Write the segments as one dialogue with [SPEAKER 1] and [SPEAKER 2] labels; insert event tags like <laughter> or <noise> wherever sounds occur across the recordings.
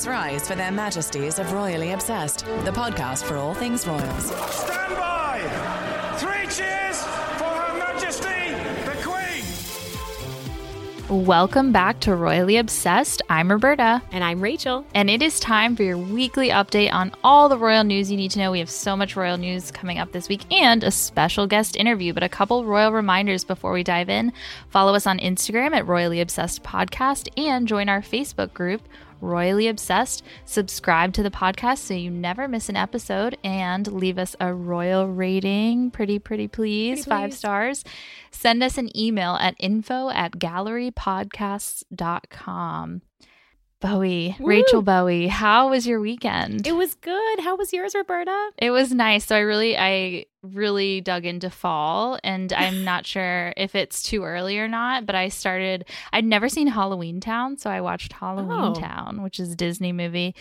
[SPEAKER 1] Please rise for their majesties of Royally Obsessed, the podcast for all things royals.
[SPEAKER 2] Stand by! Three cheers for Her Majesty the Queen!
[SPEAKER 3] Welcome back to Royally Obsessed. I'm Roberta.
[SPEAKER 4] And I'm Rachel.
[SPEAKER 3] And it is time for your weekly update on all the royal news you need to know. We have so much royal news coming up this week and a special guest interview. But a couple royal reminders before we dive in. Follow us on Instagram at Royally Obsessed Podcast and join our Facebook group, Royally Obsessed. Subscribe to the podcast so you never miss an episode and leave us a royal rating. Pretty, pretty please.
[SPEAKER 4] Pretty
[SPEAKER 3] Five
[SPEAKER 4] please.
[SPEAKER 3] stars. Send us an email at info at gallerypodcasts.com. Bowie,
[SPEAKER 4] Woo!
[SPEAKER 3] Rachel Bowie, how was your weekend?
[SPEAKER 4] It was good. How was yours, Roberta?
[SPEAKER 3] It was nice. So I really I really dug into fall and I'm <laughs> not sure if it's too early or not, but I started I'd never seen Halloween Town, so I watched Halloween
[SPEAKER 4] Oh.
[SPEAKER 3] Town, which is a Disney movie.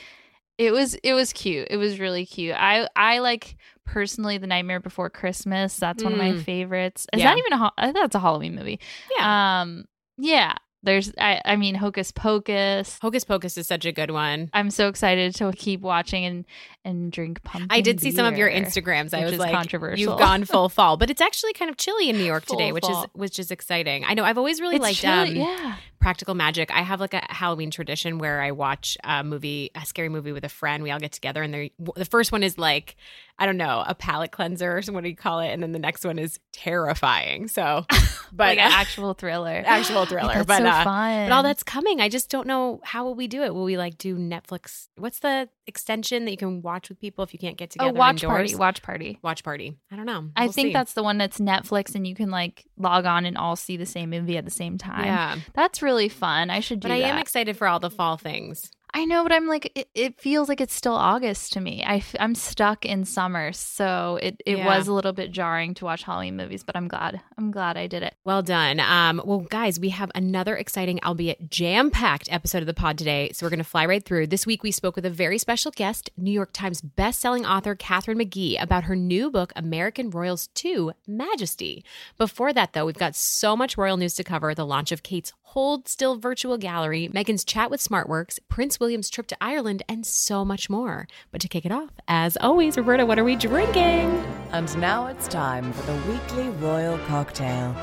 [SPEAKER 3] It was it was cute. It was really cute. I I like personally The Nightmare Before Christmas. That's one of my
[SPEAKER 4] Mm.
[SPEAKER 3] favorites. Is
[SPEAKER 4] Yeah.
[SPEAKER 3] that even a ha- that's a Halloween movie?
[SPEAKER 4] Yeah.
[SPEAKER 3] Um yeah. There's I I mean Hocus Pocus.
[SPEAKER 4] Hocus Pocus is such a good one.
[SPEAKER 3] I'm so excited to keep watching and and drink pumpkin.
[SPEAKER 4] I did see some of your Instagrams. I was like,
[SPEAKER 3] controversial.
[SPEAKER 4] "You've gone full <laughs> fall," but it's actually kind of chilly in New York
[SPEAKER 3] Full
[SPEAKER 4] today, which
[SPEAKER 3] fall.
[SPEAKER 4] is which is exciting. I know. I've always really
[SPEAKER 3] It's
[SPEAKER 4] liked
[SPEAKER 3] chilly,
[SPEAKER 4] um,
[SPEAKER 3] yeah.
[SPEAKER 4] Practical Magic. I have like a Halloween tradition where I watch a movie, a scary movie with a friend. We all get together, and the first one is like, I don't know, a palate cleanser, or what do you call it? And then the next one is terrifying. So, <laughs> but
[SPEAKER 3] like an actual thriller. <laughs>
[SPEAKER 4] actual thriller. But
[SPEAKER 3] so
[SPEAKER 4] uh, but all that's coming. I just don't know how will we do it. Will we like do Netflix? What's the extension that you can watch with people if you can't get
[SPEAKER 3] oh,
[SPEAKER 4] together?
[SPEAKER 3] watch
[SPEAKER 4] indoors?
[SPEAKER 3] party, watch party.
[SPEAKER 4] Watch party. I don't know.
[SPEAKER 3] I
[SPEAKER 4] We'll
[SPEAKER 3] think
[SPEAKER 4] see.
[SPEAKER 3] that's the one that's Netflix, and you can like log on and all see the same movie at the same time.
[SPEAKER 4] yeah.
[SPEAKER 3] that's really fun. I should do
[SPEAKER 4] But I
[SPEAKER 3] that.
[SPEAKER 4] am excited for all the fall things.
[SPEAKER 3] I know, but I'm like, it, it feels like it's still August to me. I, am stuck in summer, so it, it
[SPEAKER 4] Yeah.
[SPEAKER 3] was a little bit jarring to watch Halloween movies. But I'm glad. I'm glad I did it.
[SPEAKER 4] Well done. Um, well, guys, we have another exciting, albeit jam packed episode of the pod today. So we're going to fly right through. This week, we spoke with a very special guest, New York Times bestselling author Katharine McGee, about her new book, American Royals 2 Majesty. Before that, though, we've got so much royal news to cover the launch of Kate's Hold Still virtual gallery, Meghan's chat with Smartworks, Prince William's trip to Ireland, and so much more. But to kick it off, as always, Roberta, what are we drinking?
[SPEAKER 1] And now it's time for the weekly royal cocktail.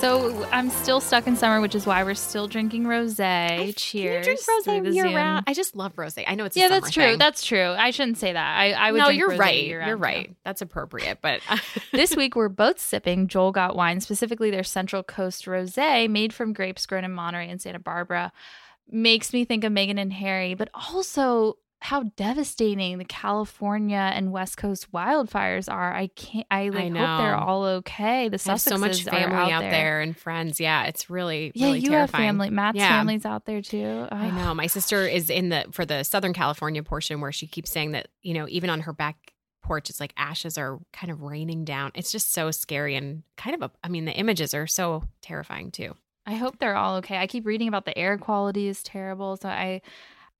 [SPEAKER 3] So I'm still stuck in summer, which is why we're still drinking rosé. Cheers.
[SPEAKER 4] Can you drink rosé year
[SPEAKER 3] Zoom.
[SPEAKER 4] round? I just love rosé. I know it's a
[SPEAKER 3] Yeah,
[SPEAKER 4] summer
[SPEAKER 3] that's true.
[SPEAKER 4] thing.
[SPEAKER 3] That's true. I shouldn't say that. I, I would.
[SPEAKER 4] no,
[SPEAKER 3] drink
[SPEAKER 4] you're
[SPEAKER 3] rosé
[SPEAKER 4] right.
[SPEAKER 3] year-round,
[SPEAKER 4] You're
[SPEAKER 3] too.
[SPEAKER 4] right. That's appropriate. But <laughs>
[SPEAKER 3] this week we're both sipping Joel Gott Wine, specifically their Central Coast Rosé, made from grapes grown in Monterey and Santa Barbara. Makes me think of Meghan and Harry, but also how devastating the California and West Coast wildfires are. I can't. I like hope they're all okay. The
[SPEAKER 4] I have so much family
[SPEAKER 3] out,
[SPEAKER 4] out there. and friends. Yeah, it's really,
[SPEAKER 3] Yeah,
[SPEAKER 4] really
[SPEAKER 3] you
[SPEAKER 4] terrifying.
[SPEAKER 3] have family. Matt's
[SPEAKER 4] Yeah.
[SPEAKER 3] family's out there too.
[SPEAKER 4] I know. My sister is in the for the Southern California portion where she keeps saying that you know even on her back porch it's like ashes are kind of raining down. It's just so scary and kind of a. I mean the images are so terrifying too.
[SPEAKER 3] I hope they're all okay. I keep reading about the air quality is terrible, so I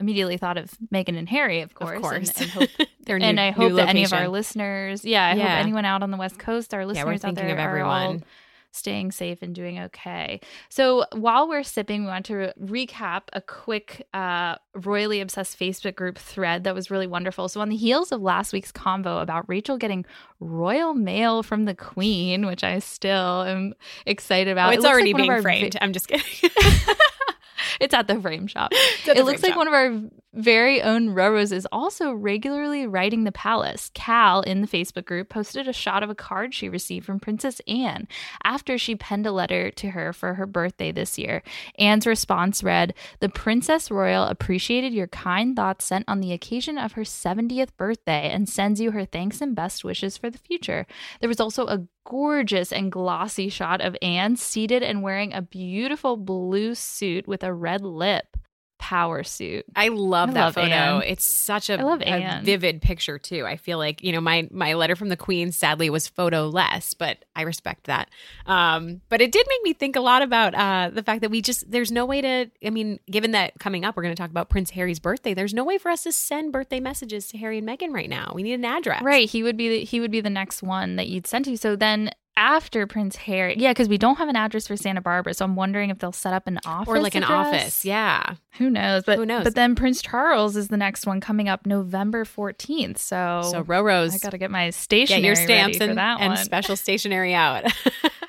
[SPEAKER 3] immediately thought of Meghan and Harry, of course,
[SPEAKER 4] of course,
[SPEAKER 3] and, and <laughs> hope
[SPEAKER 4] Their
[SPEAKER 3] and
[SPEAKER 4] new-
[SPEAKER 3] I
[SPEAKER 4] new
[SPEAKER 3] hope that any of our listeners, yeah, I
[SPEAKER 4] Yeah.
[SPEAKER 3] hope anyone out on the West Coast, our listeners
[SPEAKER 4] Yeah,
[SPEAKER 3] out
[SPEAKER 4] thinking
[SPEAKER 3] there
[SPEAKER 4] of
[SPEAKER 3] are all
[SPEAKER 4] everyone.
[SPEAKER 3] Staying safe and doing okay. So while we're sipping, we want to recap a quick uh, royally obsessed Facebook group thread that was really wonderful. So on the heels of last week's convo about Rachel getting royal mail from the Queen, which I still am excited about.
[SPEAKER 4] Oh, it's
[SPEAKER 3] like
[SPEAKER 4] already
[SPEAKER 3] of
[SPEAKER 4] being
[SPEAKER 3] vi-
[SPEAKER 4] framed. I'm just kidding. <laughs>
[SPEAKER 3] it's at the frame shop. it looks like
[SPEAKER 4] shop.
[SPEAKER 3] one of our very own Rorose is also regularly writing the palace. Cal, in the Facebook group, posted a shot of a card she received from Princess Anne after she penned a letter to her for her birthday this year. Anne's response read The Princess Royal appreciated your kind thoughts sent on the occasion of her 70th birthday and sends you her thanks and best wishes for the future. There was also a gorgeous and glossy shot of Anne seated and wearing a beautiful blue suit with a red lip power suit.
[SPEAKER 4] I love
[SPEAKER 3] I
[SPEAKER 4] that
[SPEAKER 3] love
[SPEAKER 4] photo.
[SPEAKER 3] Anne.
[SPEAKER 4] It's such a, a vivid picture too. I feel like you know my my letter from the Queen sadly was photo less, but I respect that. Um, but it did make me think a lot about uh, the fact that we just there's no way to. I mean, given that coming up we're going to talk about Prince Harry's birthday, there's no way for us to send birthday messages to Harry and Meghan right now. We need an address,
[SPEAKER 3] Right, he would be the, he would be the next one that you'd send to. So then after Prince Harry, yeah, because we don't have an address for Santa Barbara, so I'm wondering if they'll set up an office
[SPEAKER 4] Or like an
[SPEAKER 3] address.
[SPEAKER 4] office, yeah.
[SPEAKER 3] Who knows? But
[SPEAKER 4] Who knows?
[SPEAKER 3] But then Prince Charles is the next one coming up November 14th. So
[SPEAKER 4] So Roro's
[SPEAKER 3] I got to get my stationery.
[SPEAKER 4] get your stamps and, and special stationery out. <laughs>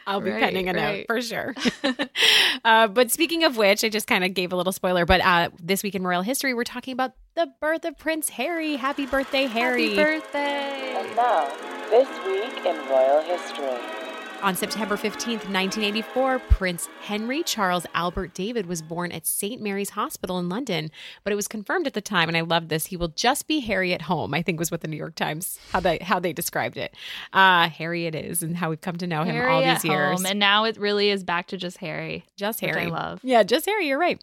[SPEAKER 4] I'll be
[SPEAKER 3] Right,
[SPEAKER 4] penning a note for sure. <laughs> <laughs> uh, but speaking of which, I just kind of gave a little spoiler. But uh, this week in royal history, we're talking about the birth of Prince Harry. Happy birthday, Harry!
[SPEAKER 3] Happy birthday!
[SPEAKER 5] And now, this week in royal history.
[SPEAKER 4] On September 15th, 1984, Prince Henry Charles Albert David was born at St. Mary's Hospital in London. But it was confirmed at the time, and I love this, he will just be Harry at home, I think was what the New York Times, how they, how they described it. Uh, Harry it is, and how we've come to know him
[SPEAKER 3] Harry
[SPEAKER 4] all these years.
[SPEAKER 3] home, and now it really is back to just Harry.
[SPEAKER 4] Just
[SPEAKER 3] which I
[SPEAKER 4] Harry.
[SPEAKER 3] love.
[SPEAKER 4] Yeah, just Harry. You're right.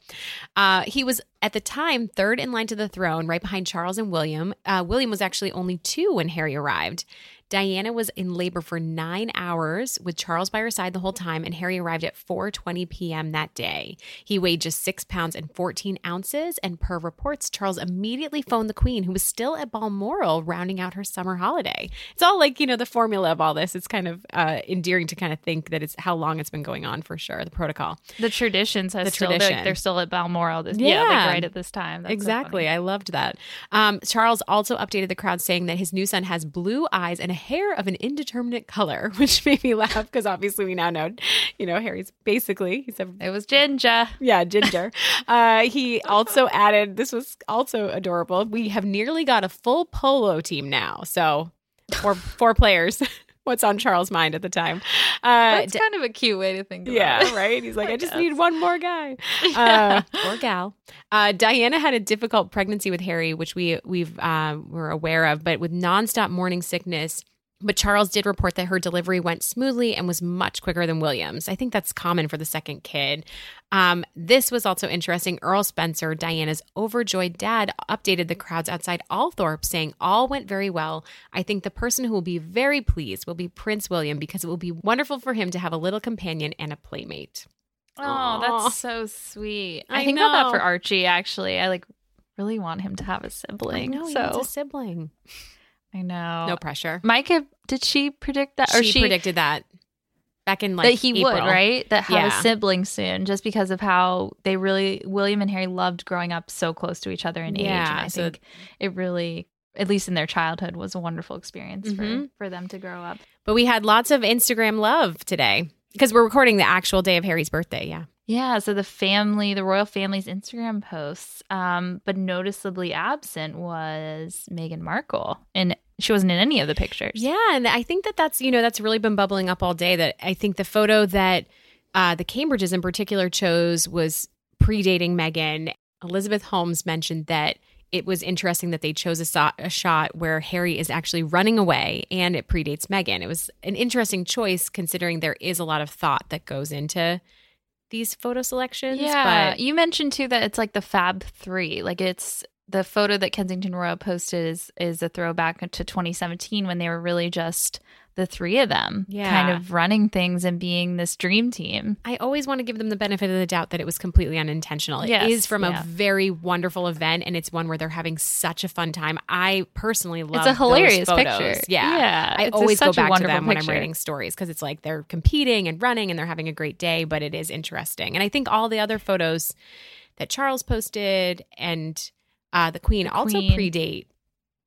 [SPEAKER 4] Uh, he was at the time third in line to the throne, right behind Charles and William. Uh, William was actually only two when Harry arrived. Diana was in labor for nine hours with Charles by her side the whole time, and Harry arrived at 4:20 p.m. that day. He weighed just six pounds and 14 ounces, and per reports, Charles immediately phoned the Queen, who was still at Balmoral, rounding out her summer holiday. It's all like you know the formula of all this. It's kind of uh, endearing to kind of think that it's how long it's been going on for sure. The protocol.
[SPEAKER 3] The traditions has
[SPEAKER 4] The
[SPEAKER 3] still they're-
[SPEAKER 4] tradition.
[SPEAKER 3] They're, still at Balmoral. This, yeah,
[SPEAKER 4] Yeah.
[SPEAKER 3] like right at this time. That's
[SPEAKER 4] exactly.
[SPEAKER 3] funny.
[SPEAKER 4] I loved that. Um, Charles also updated the crowd saying that his new son has blue eyes and a hair of an indeterminate color, <laughs> which made me laugh because obviously we now know, you know, Harry's basically he's a
[SPEAKER 3] It was Ginger.
[SPEAKER 4] yeah ginger. uh, he also added this was also adorable. We have nearly got a full polo team now, so four four players. <laughs> What's on Charles' mind at the time? Uh,
[SPEAKER 3] That's kind of a cute way to think about
[SPEAKER 4] yeah,
[SPEAKER 3] it.
[SPEAKER 4] right. He's <laughs> like, I just need one more guy uh, or gal. Uh, Diana had a difficult pregnancy with Harry, which we we've um, were aware of, but with nonstop morning sickness. But Charles did report that her delivery went smoothly and was much quicker than William's. I think that's common for the second kid. Um, this was also interesting. Earl Spencer, Diana's overjoyed dad, updated the crowds outside Althorp, saying, All went very well. I think the person who will be very pleased will be Prince William because it will be wonderful for him to have a little companion and a playmate.
[SPEAKER 3] Oh, that's so sweet. I,
[SPEAKER 4] I
[SPEAKER 3] think about that for Archie. Actually, I like really want him to have a sibling.
[SPEAKER 4] I know, he
[SPEAKER 3] so
[SPEAKER 4] wants a sibling.
[SPEAKER 3] I know.
[SPEAKER 4] No pressure.
[SPEAKER 3] Micah, did she predict that? Or
[SPEAKER 4] she,
[SPEAKER 3] she,
[SPEAKER 4] predicted that back in like
[SPEAKER 3] that he would, right? That have
[SPEAKER 4] Yeah.
[SPEAKER 3] a sibling soon, just because of how they really William and Harry loved growing up so close to each other in age. And
[SPEAKER 4] Yeah,
[SPEAKER 3] I
[SPEAKER 4] so-
[SPEAKER 3] think it really, at least in their childhood, was a wonderful experience
[SPEAKER 4] Mhm.
[SPEAKER 3] for for them to grow up.
[SPEAKER 4] But we had lots of Instagram love today because we're recording the actual day of Harry's birthday. Yeah.
[SPEAKER 3] Yeah, so the family, the royal family's Instagram posts, um, but noticeably absent was Meghan Markle, and she wasn't in any of the pictures.
[SPEAKER 4] Yeah, and I think that that's you know that's really been bubbling up all day. That I think the photo that uh, the Cambridges in particular chose was predating Meghan. Elizabeth Holmes mentioned that it was interesting that they chose a, so- a shot where Harry is actually running away, and it predates Meghan. It was an interesting choice considering there is a lot of thought that goes into these photo selections.
[SPEAKER 3] Yeah,
[SPEAKER 4] but
[SPEAKER 3] you mentioned too that it's like the Fab Three. Like it's the photo that Kensington Royal posted is is a throwback to 2017 when they were really just the three of them,
[SPEAKER 4] Yeah.
[SPEAKER 3] kind of running things and being this dream team.
[SPEAKER 4] I always want to give them the benefit of the doubt that it was completely unintentional. It is
[SPEAKER 3] Yes,
[SPEAKER 4] from
[SPEAKER 3] yeah.
[SPEAKER 4] a very wonderful event, and it's one where they're having such a fun time. I personally love. It.
[SPEAKER 3] It's a hilarious
[SPEAKER 4] those photos.
[SPEAKER 3] picture.
[SPEAKER 4] Yeah,
[SPEAKER 3] yeah.
[SPEAKER 4] I
[SPEAKER 3] it's a-
[SPEAKER 4] always go back to them when I'm writing stories because it's like they're competing and running and they're having a great day, but it is interesting. And I think all the other photos that Charles posted and uh, the Queen
[SPEAKER 3] The
[SPEAKER 4] also
[SPEAKER 3] Queen.
[SPEAKER 4] predate.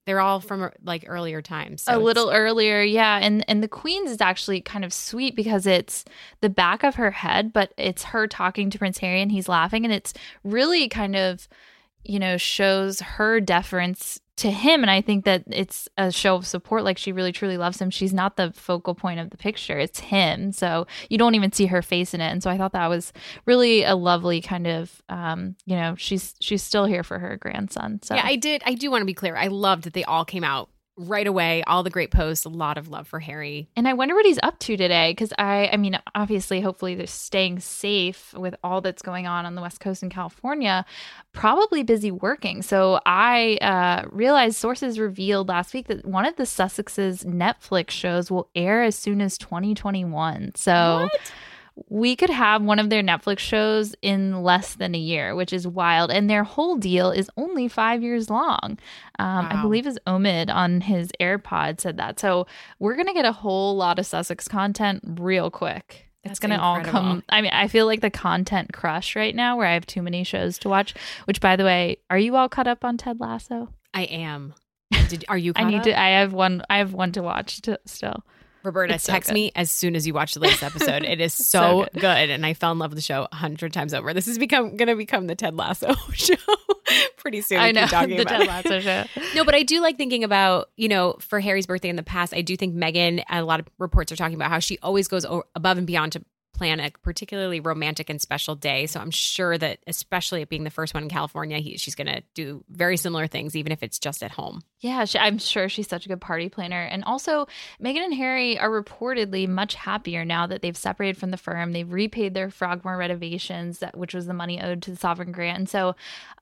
[SPEAKER 4] They're all from uh, like earlier times. so
[SPEAKER 3] a little earlier yeah and and the queen's is actually kind of sweet because it's the back of her head but it's her talking to prince harry and he's laughing and it's really kind of you know, shows her deference to him and i think that it's a show of support like she really truly loves him she's not the focal point of the picture it's him so you don't even see her face in it and so i thought that was really a lovely kind of um you know she's she's still here for her grandson so
[SPEAKER 4] Yeah, I did. I do want to be clear. I loved that they all came out right away. All the great posts. A lot of love for Harry.
[SPEAKER 3] And I wonder what he's up to today because I, I mean, obviously, hopefully, they're staying safe with all that's going on on the West Coast in California. Probably busy working. So I uh, realized sources revealed last week that one of the Sussex's Netflix shows will air as soon as 2021. So we could have one of their Netflix shows in less than a year, which is wild. And their whole deal is only five years long. Um, I believe is Omid on his AirPod said that. So we're gonna get a whole lot of Sussex content real quick.
[SPEAKER 4] That's
[SPEAKER 3] It's gonna all come. I mean, I feel like the content crush right now, where I have too many shows to watch. Which, by the way, are you all caught up on Ted Lasso?
[SPEAKER 4] I am. Did are you? <laughs>
[SPEAKER 3] I need
[SPEAKER 4] up?
[SPEAKER 3] to. I have one. I have one to watch to, still.
[SPEAKER 4] Roberta,
[SPEAKER 3] so
[SPEAKER 4] text
[SPEAKER 3] good.
[SPEAKER 4] me as soon as you watch the latest <laughs> episode. It is
[SPEAKER 3] so
[SPEAKER 4] so,
[SPEAKER 3] good.
[SPEAKER 4] good. and I fell in love with the show a hundred times over. This is become going to become the Ted Lasso <laughs> show pretty soon.
[SPEAKER 3] I know the Ted. Lasso show. <laughs>
[SPEAKER 4] No, but I do like thinking about, you know, for Harry's birthday in the past, I do think Meghan, a lot of reports are talking about how she always goes o- above and beyond to plan a particularly romantic and special day. So I'm sure that, especially it being the first one in California, he, she's going to do very similar things, even if it's just at home.
[SPEAKER 3] Yeah, she, I'm sure she's such a good party planner. And also, Meghan and Harry are reportedly much happier now that they've separated from the firm. They've repaid their Frogmore renovations, which was the money owed to the sovereign grant. And so,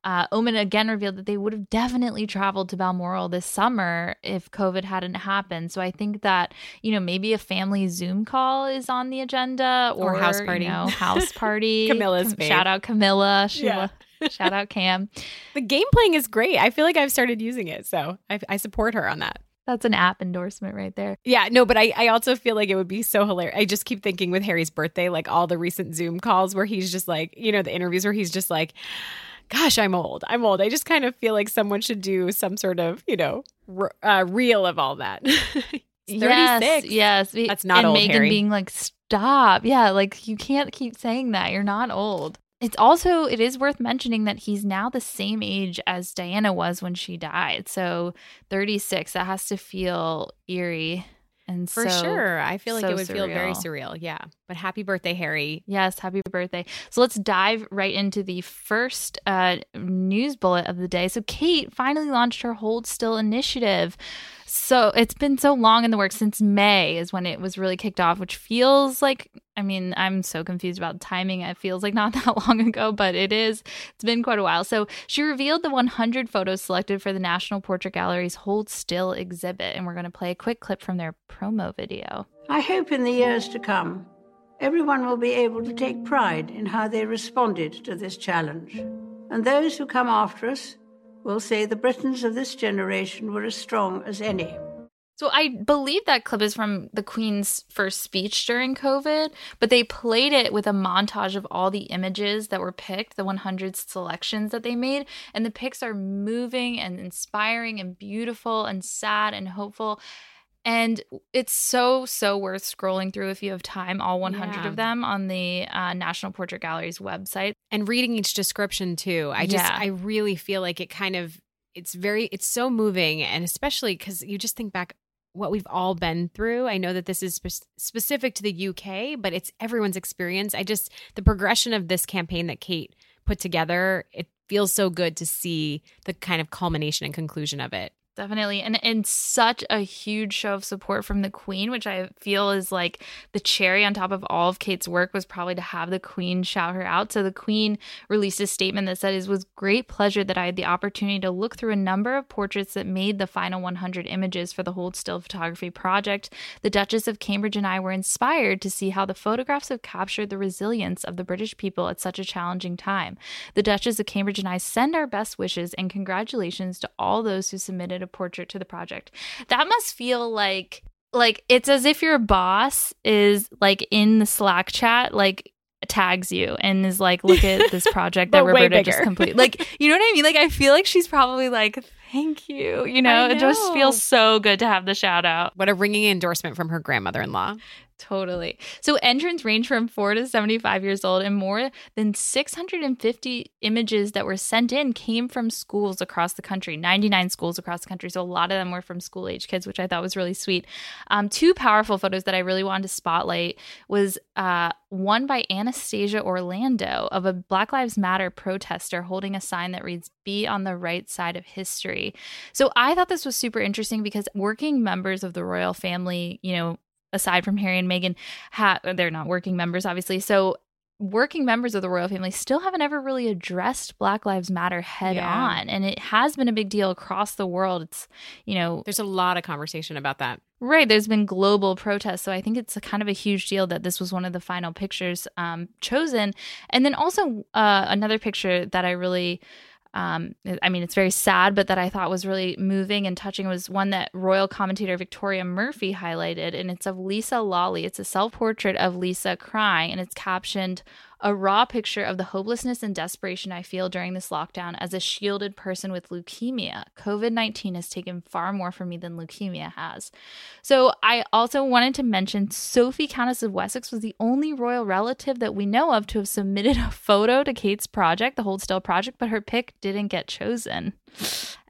[SPEAKER 3] uh, Omid again revealed that they would have definitely traveled to Balmoral this summer if COVID hadn't happened. So I think that you know maybe a family Zoom call is on the agenda
[SPEAKER 4] Or
[SPEAKER 3] or,
[SPEAKER 4] house
[SPEAKER 3] you
[SPEAKER 4] party.
[SPEAKER 3] know, <laughs> house party.
[SPEAKER 4] Camilla's fave.
[SPEAKER 3] shout out Camilla. She
[SPEAKER 4] Yeah.
[SPEAKER 3] shout out Cam. <laughs>
[SPEAKER 4] The game playing is great. I feel like I've started using it. So I, I support her on that.
[SPEAKER 3] That's an app endorsement right there.
[SPEAKER 4] Yeah, no, but I, I also feel like it would be so hilarious. I just keep thinking with Harry's birthday, like all the recent Zoom calls where he's just like, you know, the interviews where he's just like, gosh, I'm old. I'm old. I just kind of feel like someone should do some sort of, you know, r- uh, reel of all that. <laughs> 36.
[SPEAKER 3] Yes, yes.
[SPEAKER 4] That's not
[SPEAKER 3] and
[SPEAKER 4] old,
[SPEAKER 3] Meghan
[SPEAKER 4] Harry.
[SPEAKER 3] being like, stop. Yeah, like you can't keep saying that. You're not old. It's also it is worth mentioning that he's now the same age as Diana was when she died. So 36. That has to feel eerie and
[SPEAKER 4] For
[SPEAKER 3] so-
[SPEAKER 4] sure. I feel like
[SPEAKER 3] so
[SPEAKER 4] it would feel very
[SPEAKER 3] surreal.
[SPEAKER 4] surreal. Yeah. But happy birthday, Harry.
[SPEAKER 3] Yes, happy birthday. So let's dive right into the first uh, news bullet of the day. So Kate finally launched her Hold Still initiative. So it's been so long in the works since May is when it was really kicked off, which feels like I mean, I'm so confused about timing. It feels like not <laughs> that long ago, but it is. It's been quite a while. So she revealed the 100 photos selected for the National Portrait Gallery's Hold Still exhibit, and we're going to play a quick clip from their promo video.
[SPEAKER 6] I hope in the years to come, everyone will be able to take pride in how they responded to this challenge. And those who come after us will say the Britons of this generation were as strong as any.
[SPEAKER 3] So I believe that clip is from the Queen's first speech during COVID, but they played it with a montage of all the images that were picked, the 100 selections that they made, and the pics are moving and inspiring and beautiful and sad and hopeful. And it's so, so worth scrolling through if you have time, all 100
[SPEAKER 4] Yeah.
[SPEAKER 3] of them on the uh, National Portrait Gallery's website.
[SPEAKER 4] and reading each description too i just
[SPEAKER 3] Yeah.
[SPEAKER 4] i really feel like it kind of it's very it's so moving and especially because you just think back what we've all been through i know that this is spe- specific to the uk but it's everyone's experience i just the progression of this campaign that kate put together it feels so good to see the kind of culmination and conclusion of it
[SPEAKER 3] Definitely. And and such a huge show of support from the Queen, which I feel is like the cherry on top of all of Kate's work was probably to have the Queen shout her out. So the Queen released a statement that said it was great pleasure that I had the opportunity to look through a number of portraits that made the final 100 images for the Hold Still photography project. The Duchess of Cambridge and I were inspired to see how the photographs have captured the resilience of the British people at such a challenging time. The Duchess of Cambridge and I send our best wishes and congratulations to all those who submitted a portrait to the project. That must feel like like it's as if your boss is like in the Slack chat like tags you and is like look at <laughs> this project that
[SPEAKER 4] But
[SPEAKER 3] Roberta just
[SPEAKER 4] bigger.
[SPEAKER 3] completed. Like <laughs> you know what I mean? Like I feel like she's probably like thank you. You know,
[SPEAKER 4] I
[SPEAKER 3] it just feels so good to have the shout out.
[SPEAKER 4] what a ringing endorsement from her grandmother-in-law
[SPEAKER 3] Totally. So entrants range from 4 to 75 years old and more than 650 images that were sent in came from schools across the country. 99 schools across the country. So a lot of them were from school age kids, which I thought was really sweet. Um, two powerful photos that I really wanted to spotlight was uh, one by Anastasia Orlando of a Black Lives Matter protester holding a sign that reads "Be on the right side of history." So I thought this was super interesting because working members of the royal family, you know, aside from Harry and Meghan, ha- they're not working members, obviously. So working members of the royal family still haven't ever really addressed Black Lives Matter head
[SPEAKER 4] Yeah.
[SPEAKER 3] on. And it has been a big deal across the world. It's, you know,
[SPEAKER 4] There's a lot of conversation about that.
[SPEAKER 3] Right. There's been global protests. So I think it's a kind of a huge deal that this was one of the final pictures um, chosen. And then also uh, another picture that I really. Um, I mean, it's very sad, but that I thought was really moving and touching was one that royal commentator Victoria Murphy highlighted, and it's of Lisa Lawley. It's a self portrait of Lisa crying, and it's captioned a raw picture of the hopelessness and desperation I feel during this lockdown as a shielded person with leukemia. COVID 19 has taken far more from me than leukemia has. So, I also wanted to mention Sophie, Countess of Wessex, was the only royal relative that we know of to have submitted a photo to Kate's project, the Hold Still project, but her pic didn't get chosen.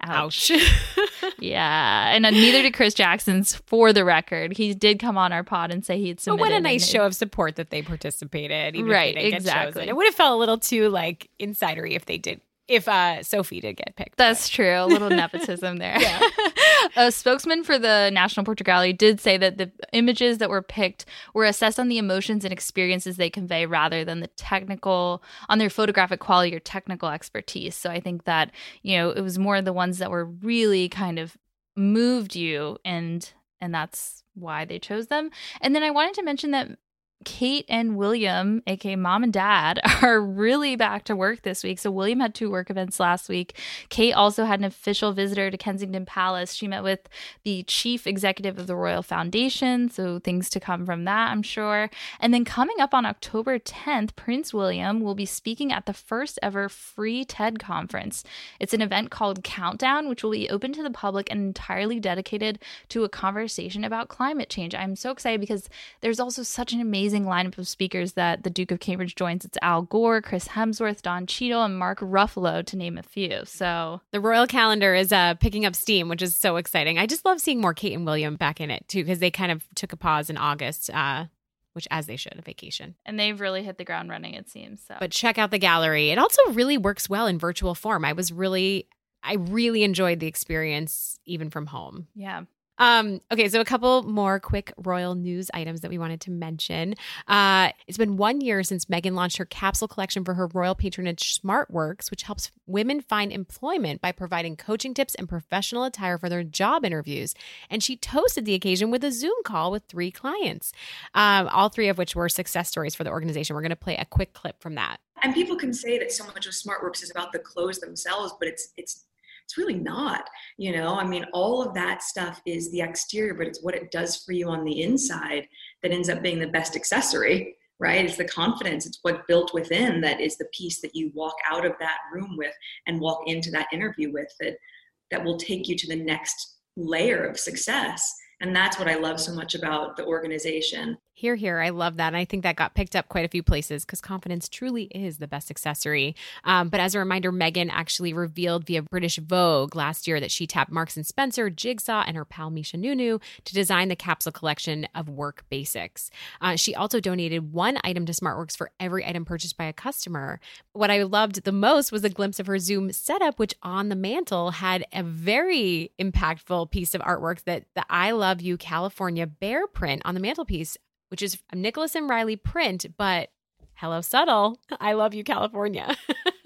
[SPEAKER 3] Ouch. <laughs> yeah. And uh, neither did Chris Jackson's, for the record. He did come on our pod and say he had
[SPEAKER 4] But what a nice show of support that they participated. Even
[SPEAKER 3] Right,
[SPEAKER 4] If they didn't Get
[SPEAKER 3] exactly.
[SPEAKER 4] It would have felt a little too like insidery if they did. If uh Sophie did get picked.
[SPEAKER 3] That's true. A little nepotism there. <laughs> <laughs> a spokesman for the National Portrait Gallery did say that the images that were picked were assessed on the emotions and experiences they convey rather than the technical, on their photographic quality or technical expertise. So I think that, you know, it was more the ones that were really kind of moved you and and that's why they chose them. And then I wanted to mention that Kate and William, aka mom and dad, <laughs> are really back to work this week. So William had two work events last week. Kate also had an official visitor to Kensington Palace. She met with the chief executive of the Royal Foundation, so things to come from that, I'm sure. And then coming up on October 10th, Prince William will be speaking at the first ever free TED conference. It's an event called Countdown, which will be open to the public and entirely dedicated to a conversation about climate change. I'm so excited because there's also such an amazing lineup of speakers that the Duke of Cambridge joins. It's Al Gore, Chris Hemsworth, Don Cheadle, and Mark Ruffalo, to name a few. So
[SPEAKER 4] The royal calendar is uh, picking up steam, which is so exciting. I just love seeing more Kate and William back in it too, because they kind of took a pause in August, uh, which as they should, a vacation.
[SPEAKER 3] and they've really hit the ground running, it seems. So
[SPEAKER 4] But check out the gallery. It also really works well in virtual form. I was really, I really enjoyed the experience even from home.
[SPEAKER 3] yeah.
[SPEAKER 4] Um, okay, so a couple more quick royal news items that we wanted to mention. Uh, it's been one year since Meghan launched her capsule collection for her royal patronage SmartWorks, which helps women find employment by providing coaching tips and professional attire for their job interviews. And she toasted the occasion with a Zoom call with three clients, um, all three of which were success stories for the organization. We're going to play a quick clip from that.
[SPEAKER 7] and people can say that so much of SmartWorks is about the clothes themselves, but it's it's it's really not. You know, I mean, all of that stuff is the exterior, but it's what it does for you on the inside that ends up being the best accessory, right? It's the confidence. It's what built within that is the piece that you walk out of that room with and walk into that interview with that that will take you to the next layer of success. And that's what I love so much about the organization.
[SPEAKER 4] Here, here. I love that. And I think that got picked up quite a few places because confidence truly is the best accessory. Um, but as a reminder, Meghan actually revealed via British Vogue last year that she tapped Marks and Spencer, Jigsaw, and her pal Misha Nonoo to design the capsule collection of work basics. Uh, she also donated one item to SmartWorks for every item purchased by a customer. What I loved the most was a glimpse of her Zoom setup, which on the mantle had a very impactful piece of artwork that the I Love You California bear print on the mantelpiece which is a Nicholas and Riley print, but hello, subtle. I love you, California.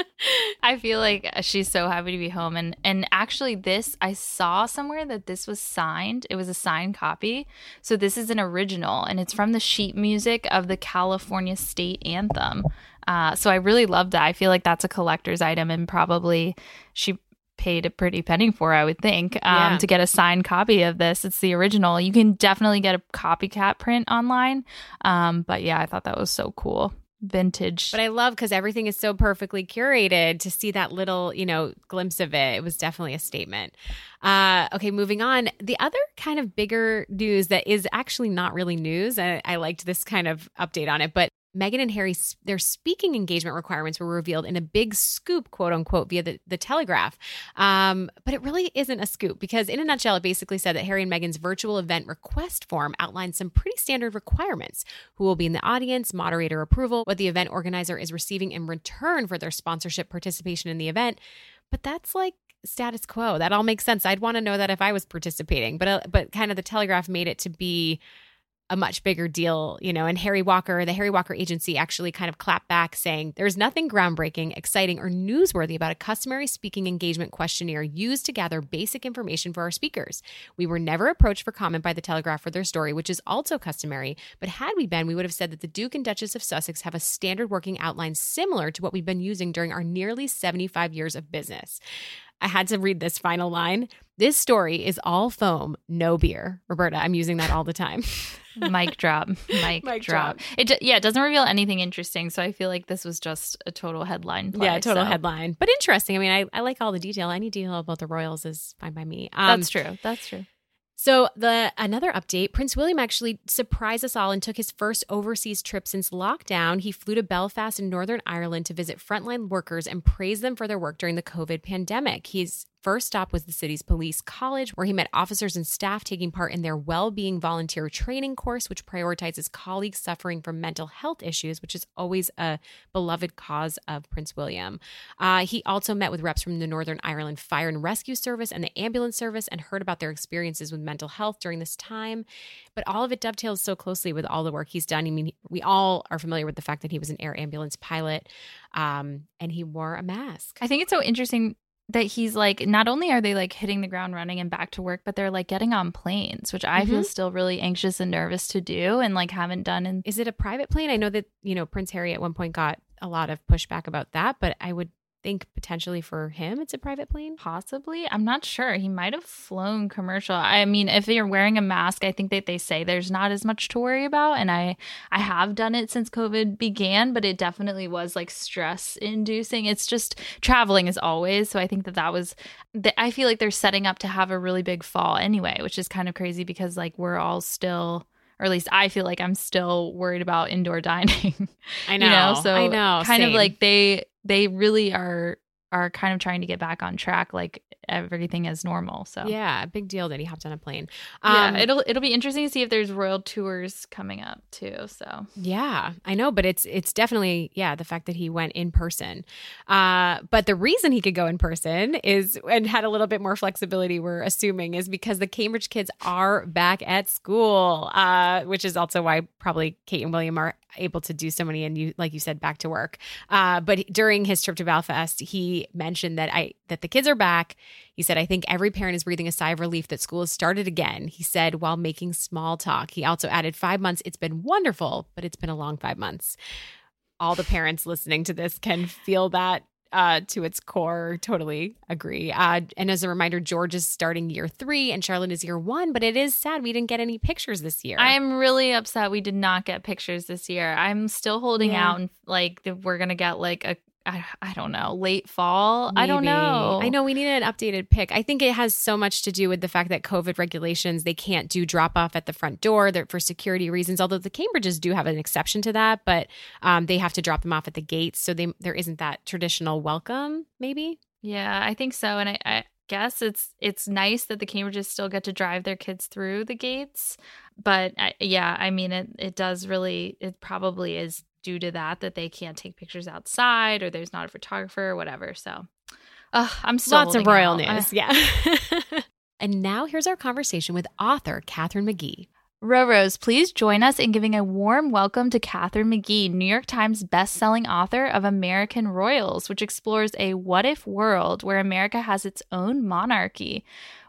[SPEAKER 4] <laughs>
[SPEAKER 3] I feel like she's so happy to be home and and actually this I saw somewhere that this was signed. It was a signed copy. So this is an original and it's from the sheet music of the California state anthem. Uh, so I really love that. I feel like that's a collector's item and probably she paid a pretty penny for, I would think, um,
[SPEAKER 4] Yeah.
[SPEAKER 3] to get a signed copy of this. It's the original. You can definitely get a copycat print online. Um, but yeah, I thought that was so cool. vintage.
[SPEAKER 4] But I love because everything is so perfectly curated to see that little, you know, glimpse of it. It was definitely a statement. Uh, okay, moving on. The other kind of bigger news that is actually not really news, I, I liked this kind of update on it, but Meghan and Harry, their speaking engagement requirements were revealed in a big scoop, quote unquote, via the, the Telegraph. Um, but it really isn't a scoop because, in a nutshell, it basically said that Harry and Meghan's virtual event request form outlines some pretty standard requirements who will be in the audience, moderator approval, what the event organizer is receiving in return for their sponsorship participation in the event. But that's like status quo. That all makes sense. I'd want to know that if I was participating, but uh, but kind of the Telegraph made it to be a much bigger deal, you know. And Harry Walker, the Harry Walker agency, actually kind of clapped back, saying there's nothing groundbreaking, exciting, or newsworthy about a customary speaking engagement questionnaire used to gather basic information for our speakers. We were never approached for comment by the Telegraph for their story, which is also customary. But had we been, we would have said that the Duke and Duchess of Sussex have a standard working outline similar to what we've been using during our nearly 75 years of business. I had to read this final line. This story is all foam, no beer. Roberta, I'm using that all the time. <laughs>
[SPEAKER 3] Mic drop. Mic,
[SPEAKER 4] Mic
[SPEAKER 3] drop.
[SPEAKER 4] drop.
[SPEAKER 3] It yeah, it doesn't reveal anything interesting, so I feel like this was just a total headline. Play,
[SPEAKER 4] yeah, total
[SPEAKER 3] so.
[SPEAKER 4] headline. But interesting. I mean, I, I like all the detail. Any detail about the royals is fine by me. Um,
[SPEAKER 3] That's true. That's true.
[SPEAKER 4] So the another update, Prince William actually surprised us all and took his first overseas trip since lockdown. He flew to Belfast in Northern Ireland to visit frontline workers and praise them for their work during the COVID pandemic. His first stop was the city's police college, where he met officers and staff taking part in their well-being volunteer training course, which prioritizes colleagues suffering from mental health issues, which is always a beloved cause of Prince William. Uh, he also met with reps from the Northern Ireland Fire and Rescue Service and the ambulance service and heard about their experiences with mental health during this time. But all of it dovetails so closely with all the work he's done. I mean, we all are familiar with the fact that he was an air ambulance pilot um, and he wore a mask.
[SPEAKER 3] I think it's so interesting that he's like not only are they like hitting the ground running and back to work but they're like getting on planes which i feel
[SPEAKER 4] Mhm.
[SPEAKER 3] still really anxious and nervous to do and like haven't done in
[SPEAKER 4] Is it a private plane? I know that, you know, Prince Harry at one point got a lot of pushback about that, but I would think potentially for him it's a private plane.
[SPEAKER 3] possibly i'm not sure he might have flown commercial i mean if you're wearing a mask i think that they say there's not as much to worry about and i i have done it since covid began but it definitely was like stress inducing it's just traveling as always so i think that that was that i feel like they're setting up to have a really big fall anyway which is kind of crazy because like we're all still or at least I feel like I'm still worried about indoor <laughs> dining.
[SPEAKER 4] I
[SPEAKER 3] you know, so
[SPEAKER 4] I know.
[SPEAKER 3] kind of like they they really are are kind of trying to get back on track, like everything as normal. So
[SPEAKER 4] Yeah, big deal that he hopped on a plane.
[SPEAKER 3] yeah,
[SPEAKER 4] Um,
[SPEAKER 3] it'll it'll be interesting to see if there's royal tours coming up too. So
[SPEAKER 4] Yeah, I know, but it's it's definitely yeah the fact that he went in person. Uh, but the reason he could go in person is and had a little bit more flexibility. We're assuming is because the Cambridge kids are back at school, uh, which is also why probably Kate and William are able to do so many and you like you said back to work. Uh, but during his trip to Belfast, he mentioned that I that the kids are back. He said, I think every parent is breathing a sigh of relief that school has started again. He said while making small talk. He also added, five months, it's been wonderful, but it's been a long five months. All the parents listening to this can feel that uh, to its core. Totally agree. Uh, and as a reminder, George is starting year three and Charlotte is year one, but it is sad we didn't get any pictures this year.
[SPEAKER 3] I'm really upset we did not get pictures this year. I'm still holding
[SPEAKER 4] Yeah.
[SPEAKER 3] out and like we're gonna get like a I, I don't know late fall. I don't know.
[SPEAKER 4] I know we need an updated pic. I think it has so much to do with the fact that COVID regulations, they can't do drop off at the front door for security reasons, although the Cambridges do have an exception to that, but um, they have to drop them off at the gates. So they, there isn't that traditional welcome, maybe.
[SPEAKER 3] Yeah, I think so. And I, I guess it's it's nice that the Cambridges still get to drive their kids through the gates. But I, yeah, I mean it it does really it probably is due to that that they can't take pictures outside or there's not a photographer or whatever. So uh, I'm still
[SPEAKER 4] Lots of
[SPEAKER 3] holding
[SPEAKER 4] royal
[SPEAKER 3] out.
[SPEAKER 4] news. <laughs> Yeah. <laughs> and now here's our conversation with author Katharine McGee.
[SPEAKER 3] Rorose, please join us in giving a warm welcome to Katharine McGee, New York Times bestselling author of American Royals, which explores a what if world where America has its own monarchy,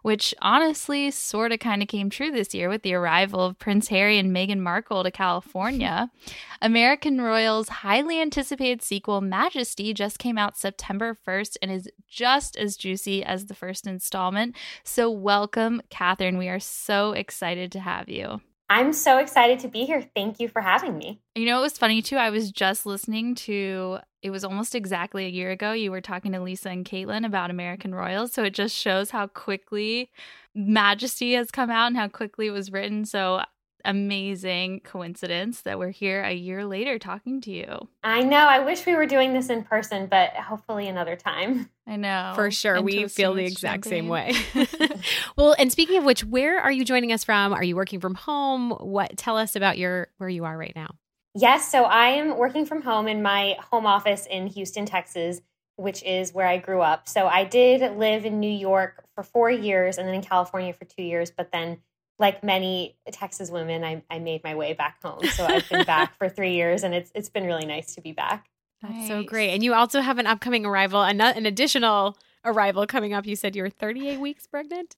[SPEAKER 3] which honestly sort of kind of came true this year with the arrival of Prince Harry and Meghan Markle to California. <laughs> American Royals' highly anticipated sequel, Majesty, just came out September 1st and is just as juicy as the first installment. So, welcome, Katharine. We are so excited to have you.
[SPEAKER 8] I'm so excited to be here. Thank you for having me.
[SPEAKER 3] You know, it was funny too. I was just listening to it was almost exactly a year ago. You were talking to Lisa and Caitlin about American Royals. So it just shows how quickly Majesty has come out and how quickly it was written. So amazing coincidence that we're here a year later talking to you.
[SPEAKER 8] I know. I wish we were doing this in person, but hopefully another time.
[SPEAKER 3] I know.
[SPEAKER 4] For sure. And we feel the exact same way. <laughs> <laughs> well, and speaking of which, where are you joining us from? Are you working from home? What tell us about your where you are right now?
[SPEAKER 8] Yes, so I am working from home in my home office in Houston, Texas, which is where I grew up. So I did live in New York for 4 years and then in California for 2 years, but then like many Texas women, I, I made my way back home. So I've been back for three years, and it's it's been really nice to be back.
[SPEAKER 4] That's nice. so great. And you also have an upcoming arrival, an, an additional arrival coming up. You said you were 38 weeks pregnant.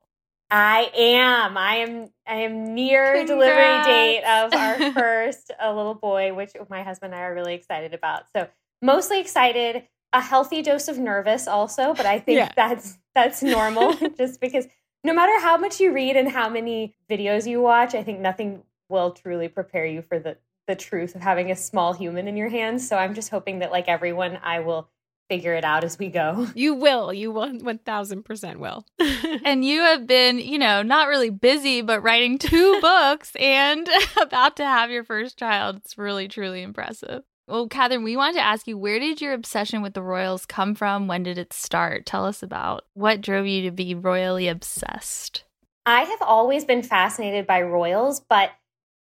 [SPEAKER 8] I am. I am. I am near Congrats. delivery date of our <laughs> first a little boy, which my husband and I are really excited about. So mostly excited, a healthy dose of nervous also, but I think yeah. that's that's normal <laughs> just because no matter how much you read and how many videos you watch, I think nothing will truly prepare you for the the truth of having a small human in your hands. So I'm just hoping that like everyone, I will figure it out as we go. <laughs>
[SPEAKER 4] You will. You will 1000% <laughs> will.
[SPEAKER 3] and you have been, you know, not really busy, but writing two <laughs> books and about to have your first child. It's really, truly impressive. Well, Katharine, we wanted to ask you where did your obsession with the royals come from? When did it start? Tell us about what drove you to be royally obsessed.
[SPEAKER 8] I have always been fascinated by royals, but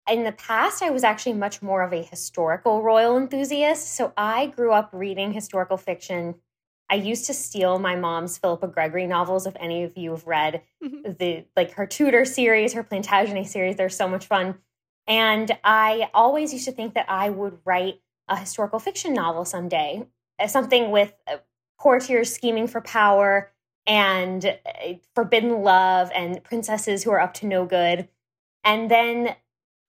[SPEAKER 8] in the past, I was actually much more of a historical royal enthusiast. So I grew up reading historical fiction. I used to steal my mom's Philippa Gregory novels. If any of you have read mm-hmm. the like her Tudor series, her Plantagenet series, they're so much fun. And I always used to think that I would write a historical fiction novel someday, uh, something with uh, courtiers scheming for power and uh, forbidden love and princesses who are up to no good. And then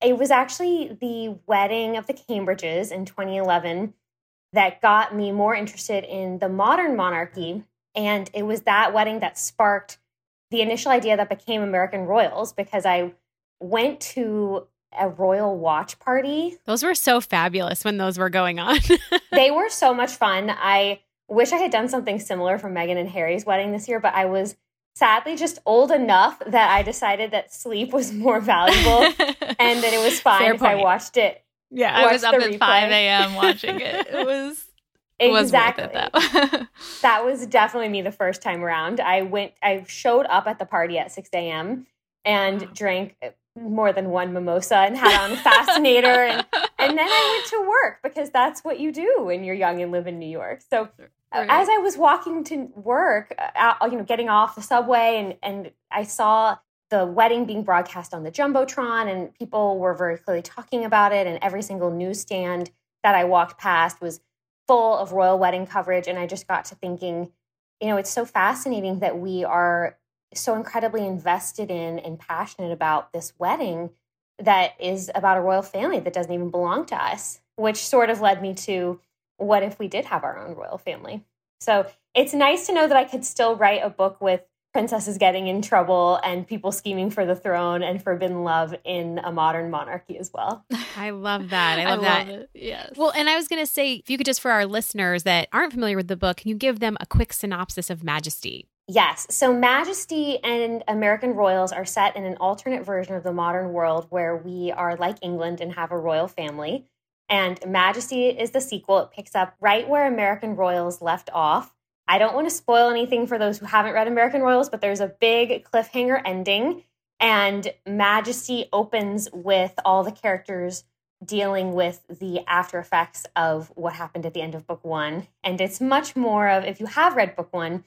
[SPEAKER 8] it was actually the wedding of the Cambridges in 2011 that got me more interested in the modern monarchy. And it was that wedding that sparked the initial idea that became American Royals because I went to a royal watch party.
[SPEAKER 4] Those were so fabulous when those were going on. <laughs>
[SPEAKER 8] they were so much fun. I wish I had done something similar for Meghan and Harry's wedding this year, but I was sadly just old enough that I decided that sleep was more valuable <laughs> and that it was fine Fair if point. I watched it.
[SPEAKER 3] Yeah, I was up at replay. 5 a.m. watching it. <laughs> It was.
[SPEAKER 8] Exactly.
[SPEAKER 3] Was it,
[SPEAKER 8] that was definitely me the first time around. I went, I showed up at the party at 6 a.m. and drank more than one mimosa and had on a fascinator and <laughs> and then I went to work because that's what you do when you're young and live in New York. So right. as I was walking to work, uh, you know, getting off the subway and and I saw the wedding being broadcast on the jumbotron and people were very clearly talking about it and every single newsstand that I walked past was full of royal wedding coverage and I just got to thinking, you know, it's so fascinating that we are so incredibly invested in and passionate about this wedding that is about a royal family that doesn't even belong to us, which sort of led me to what if we did have our own royal family? So it's nice to know that I could still write a book with princesses getting in trouble and people scheming for the throne and forbidden love in a modern monarchy as well.
[SPEAKER 4] I <laughs> love that. I love, I that.
[SPEAKER 3] Yes.
[SPEAKER 4] Well, and I was going to say, if you could just for our listeners that aren't familiar with the book, can you give them a quick synopsis of Majesty?
[SPEAKER 8] Yes. So Majesty and American royals are set in an alternate version of the modern world where we are like England and have a royal family. And Majesty is the sequel. It picks up right where American royals left off. I don't want to spoil anything for those who haven't read American Royals, but there's a big cliffhanger ending. And Majesty opens with all the characters dealing with the after effects of what happened at the end of book one. And it's much more of, if you have read book one,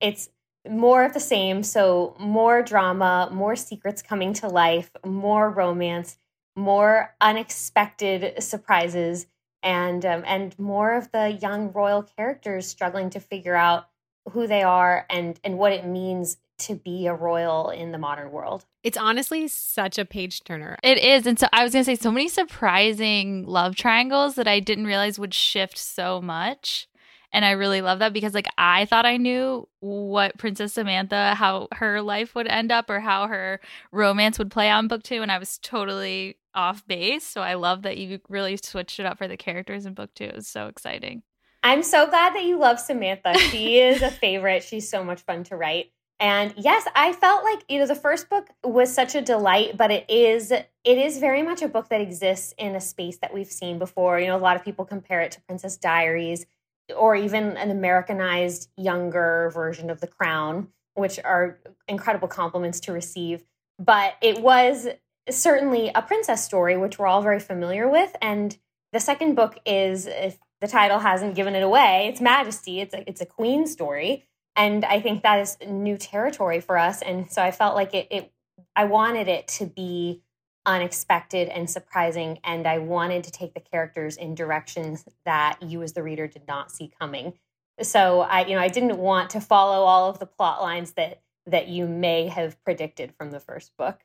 [SPEAKER 8] it's more of the same. So, more drama, more secrets coming to life, more romance, more unexpected surprises, and um, and more of the young royal characters struggling to figure out who they are and and what it means to be a royal in the modern world.
[SPEAKER 4] It's honestly such a page turner.
[SPEAKER 3] It is. And so I was going to say so many surprising love triangles that I didn't realize would shift so much And I really love that because like I thought I knew what Princess Samantha, how her life would end up or how her romance would play out in book two. And I was totally off base. So I love that you really switched it up for the characters in book two. It was so exciting.
[SPEAKER 8] I'm so glad that you love Samantha. <laughs> She is a favorite. She's so much fun to write. And yes, I felt like you know the first book was such a delight, but it is it is very much a book that exists in a space that we've seen before. You know, a lot of people compare it to Princess Diaries or even an Americanized younger version of The Crown, which are incredible compliments to receive. But it was certainly a princess story, which we're all very familiar with. And the second book is, if the title hasn't given it away, it's Majesty. It's a, it's a queen story and I think that is new territory for us. And so I felt like it, it I wanted it to be unexpected and surprising, and I wanted to take the characters in directions that you as the reader did not see coming. So I, you know, I didn't want to follow all of the plot lines that that you may have predicted from the first book.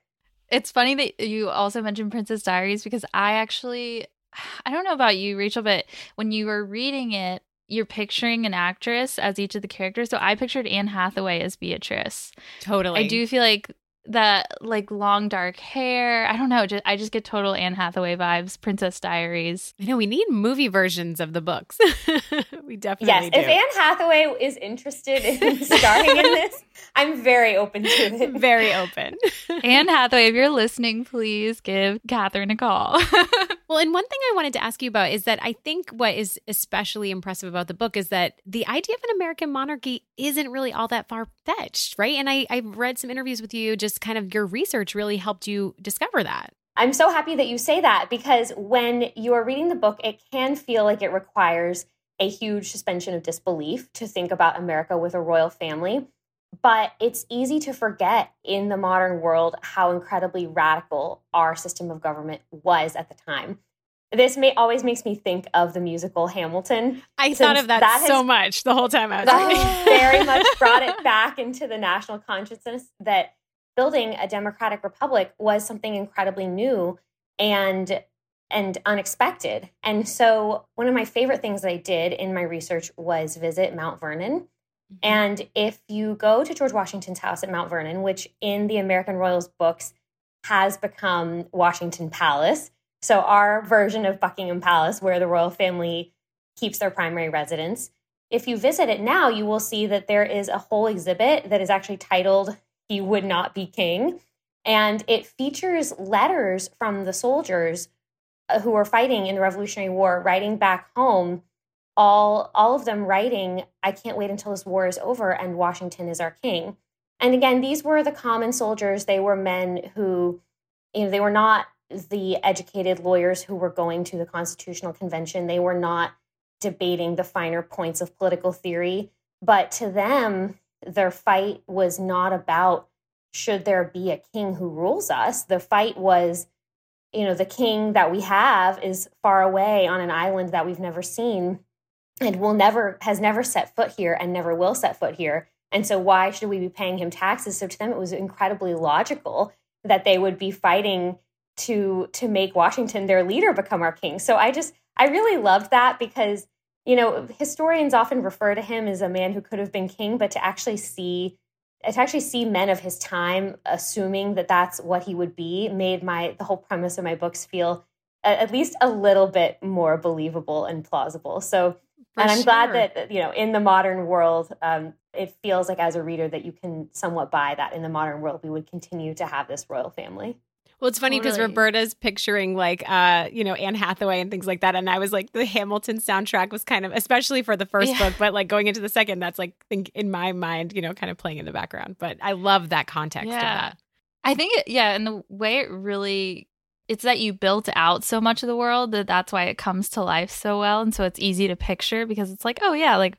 [SPEAKER 3] It's funny that you also mentioned Princess Diaries because I actually I don't know about you, Rachel, but when you were reading it, you're picturing an actress as each of the characters. So I pictured Anne Hathaway as Beatrice.
[SPEAKER 4] Totally.
[SPEAKER 3] I do feel like that like long dark hair. I don't know. Just, I just get total Anne Hathaway vibes. Princess Diaries.
[SPEAKER 4] I know we need movie versions of the books. <laughs> we definitely
[SPEAKER 8] yes.
[SPEAKER 4] do.
[SPEAKER 8] If Anne Hathaway is interested in <laughs> starring in this, I'm very open to it. <laughs>
[SPEAKER 4] Very open.
[SPEAKER 3] Anne Hathaway, if you're listening, please give Katharine a call.
[SPEAKER 4] well, and one thing I wanted to ask you about is that I think what is especially impressive about the book is that the idea of an American monarchy isn't really all that far fetched, right? And I I read some interviews with you just kind of your research really helped you discover that.
[SPEAKER 8] I'm so happy that you say that because when you're reading the book, it can feel like it requires a huge suspension of disbelief to think about America with a royal family. But it's easy to forget in the modern world how incredibly radical our system of government was at the time. This may always makes me think of the musical Hamilton.
[SPEAKER 4] I thought of that, that so has, much the whole time I was
[SPEAKER 8] that very much brought it back into the national consciousness that building a democratic republic was something incredibly new and and unexpected. And so one of my favorite things that I did in my research was visit Mount Vernon. Mm-hmm. And if you go to George Washington's house at Mount Vernon, which in the American Royals books has become Washington Palace, so our version of Buckingham Palace where the royal family keeps their primary residence, if you visit it now, you will see that there is a whole exhibit that is actually titled he would not be king. And it features letters from the soldiers uh, who were fighting in the Revolutionary War, writing back home, all, all of them writing, I can't wait until this war is over and Washington is our king. And again, these were the common soldiers. They were men who, you know, they were not the educated lawyers who were going to the Constitutional Convention. They were not debating the finer points of political theory. But to them, their fight was not about should there be a king who rules us. The fight was, you know, the king that we have is far away on an island that we've never seen and will never has never set foot here and never will set foot here. And so why should we be paying him taxes? So to them it was incredibly logical that they would be fighting to to make Washington their leader become our king. So I just I really loved that because you know, historians often refer to him as a man who could have been king, but to actually see to actually see men of his time assuming that that's what he would be made my the whole premise of my books feel at least a little bit more believable and plausible. So, For and I'm sure. glad that you know in the modern world, um, it feels like as a reader that you can somewhat buy that in the modern world we would continue to have this royal family.
[SPEAKER 4] Well, it's funny because totally. Roberta's picturing like, uh, you know, Anne Hathaway and things like that, and I was like, the Hamilton soundtrack was kind of, especially for the first yeah. book, but like going into the second, that's like think in my mind, you know, kind of playing in the background. But I love that context yeah. of that.
[SPEAKER 3] I think, it, yeah, and the way it really it's that you built out so much of the world that that's why it comes to life so well and so it's easy to picture because it's like oh yeah like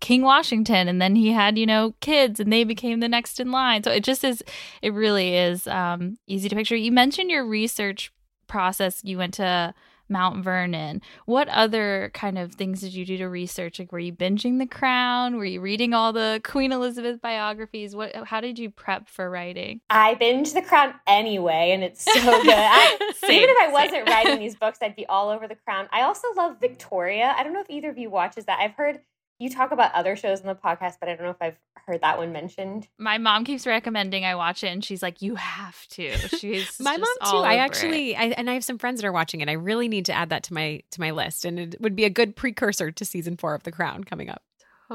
[SPEAKER 3] King Washington, and then he had you know kids, and they became the next in line. So it just is, it really is um, easy to picture. You mentioned your research process. You went to Mount Vernon. What other kind of things did you do to research? Like, were you binging The Crown? Were you reading all the Queen Elizabeth biographies? What? How did you prep for writing?
[SPEAKER 8] I binge The Crown anyway, and it's so <laughs> good. I, same, even if I wasn't same. writing these books, I'd be all over The Crown. I also love Victoria. I don't know if either of you watches that. I've heard you talk about other shows in the podcast, but I don't know if I've heard that one mentioned.
[SPEAKER 3] My mom keeps recommending I watch it, and she's like, "You have to." She's <laughs>
[SPEAKER 4] my mom too. I actually. I, and I have some friends that are watching it. I really need to add that to my to my list, and it would be a good precursor to season four of The Crown coming up.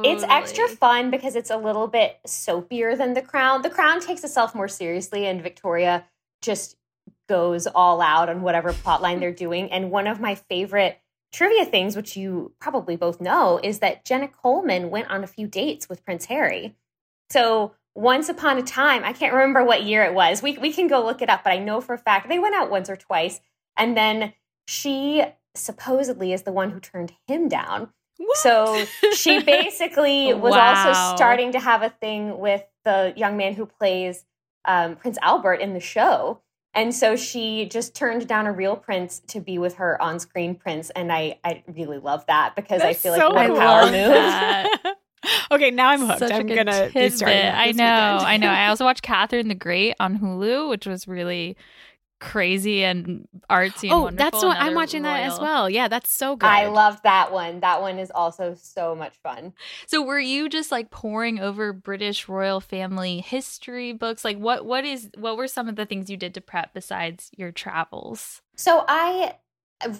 [SPEAKER 8] It's extra fun because it's a little bit soapier than The Crown. The Crown takes itself more seriously, and Victoria just goes all out on whatever plotline they're doing. And one of my favorite trivia things, which you probably both know, is that Jenna Coleman went on a few dates with Prince Harry. So once upon a time, I can't remember what year it was. We we can go look it up, but I know for a fact they went out once or twice, and then she supposedly is the one who turned him down. So she <laughs> basically was
[SPEAKER 3] Wow.
[SPEAKER 8] also starting to have a thing with the young man who plays um, Prince Albert in the show. And so she just turned down a real prince to be with her on screen prince. And I, I really love that because I
[SPEAKER 4] That's
[SPEAKER 8] feel like
[SPEAKER 4] so
[SPEAKER 8] what a
[SPEAKER 4] cool.
[SPEAKER 8] power
[SPEAKER 3] love
[SPEAKER 8] move.
[SPEAKER 3] that. <laughs>
[SPEAKER 4] okay, now I'm hooked.
[SPEAKER 3] Such a
[SPEAKER 4] I'm gonna be
[SPEAKER 3] tidbit.
[SPEAKER 4] starting.
[SPEAKER 3] I know. I know. I also watched Catherine the Great on Hulu, which was really crazy and artsy. And
[SPEAKER 4] oh,
[SPEAKER 3] wonderful.
[SPEAKER 4] that's what I'm
[SPEAKER 3] Another
[SPEAKER 4] watching that as well. Yeah, that's so good.
[SPEAKER 8] I loved that one. That one is also so much fun.
[SPEAKER 3] So were you just like pouring over British royal family history books? Like what what is what were some of the things you did to prep besides your travels?
[SPEAKER 8] So I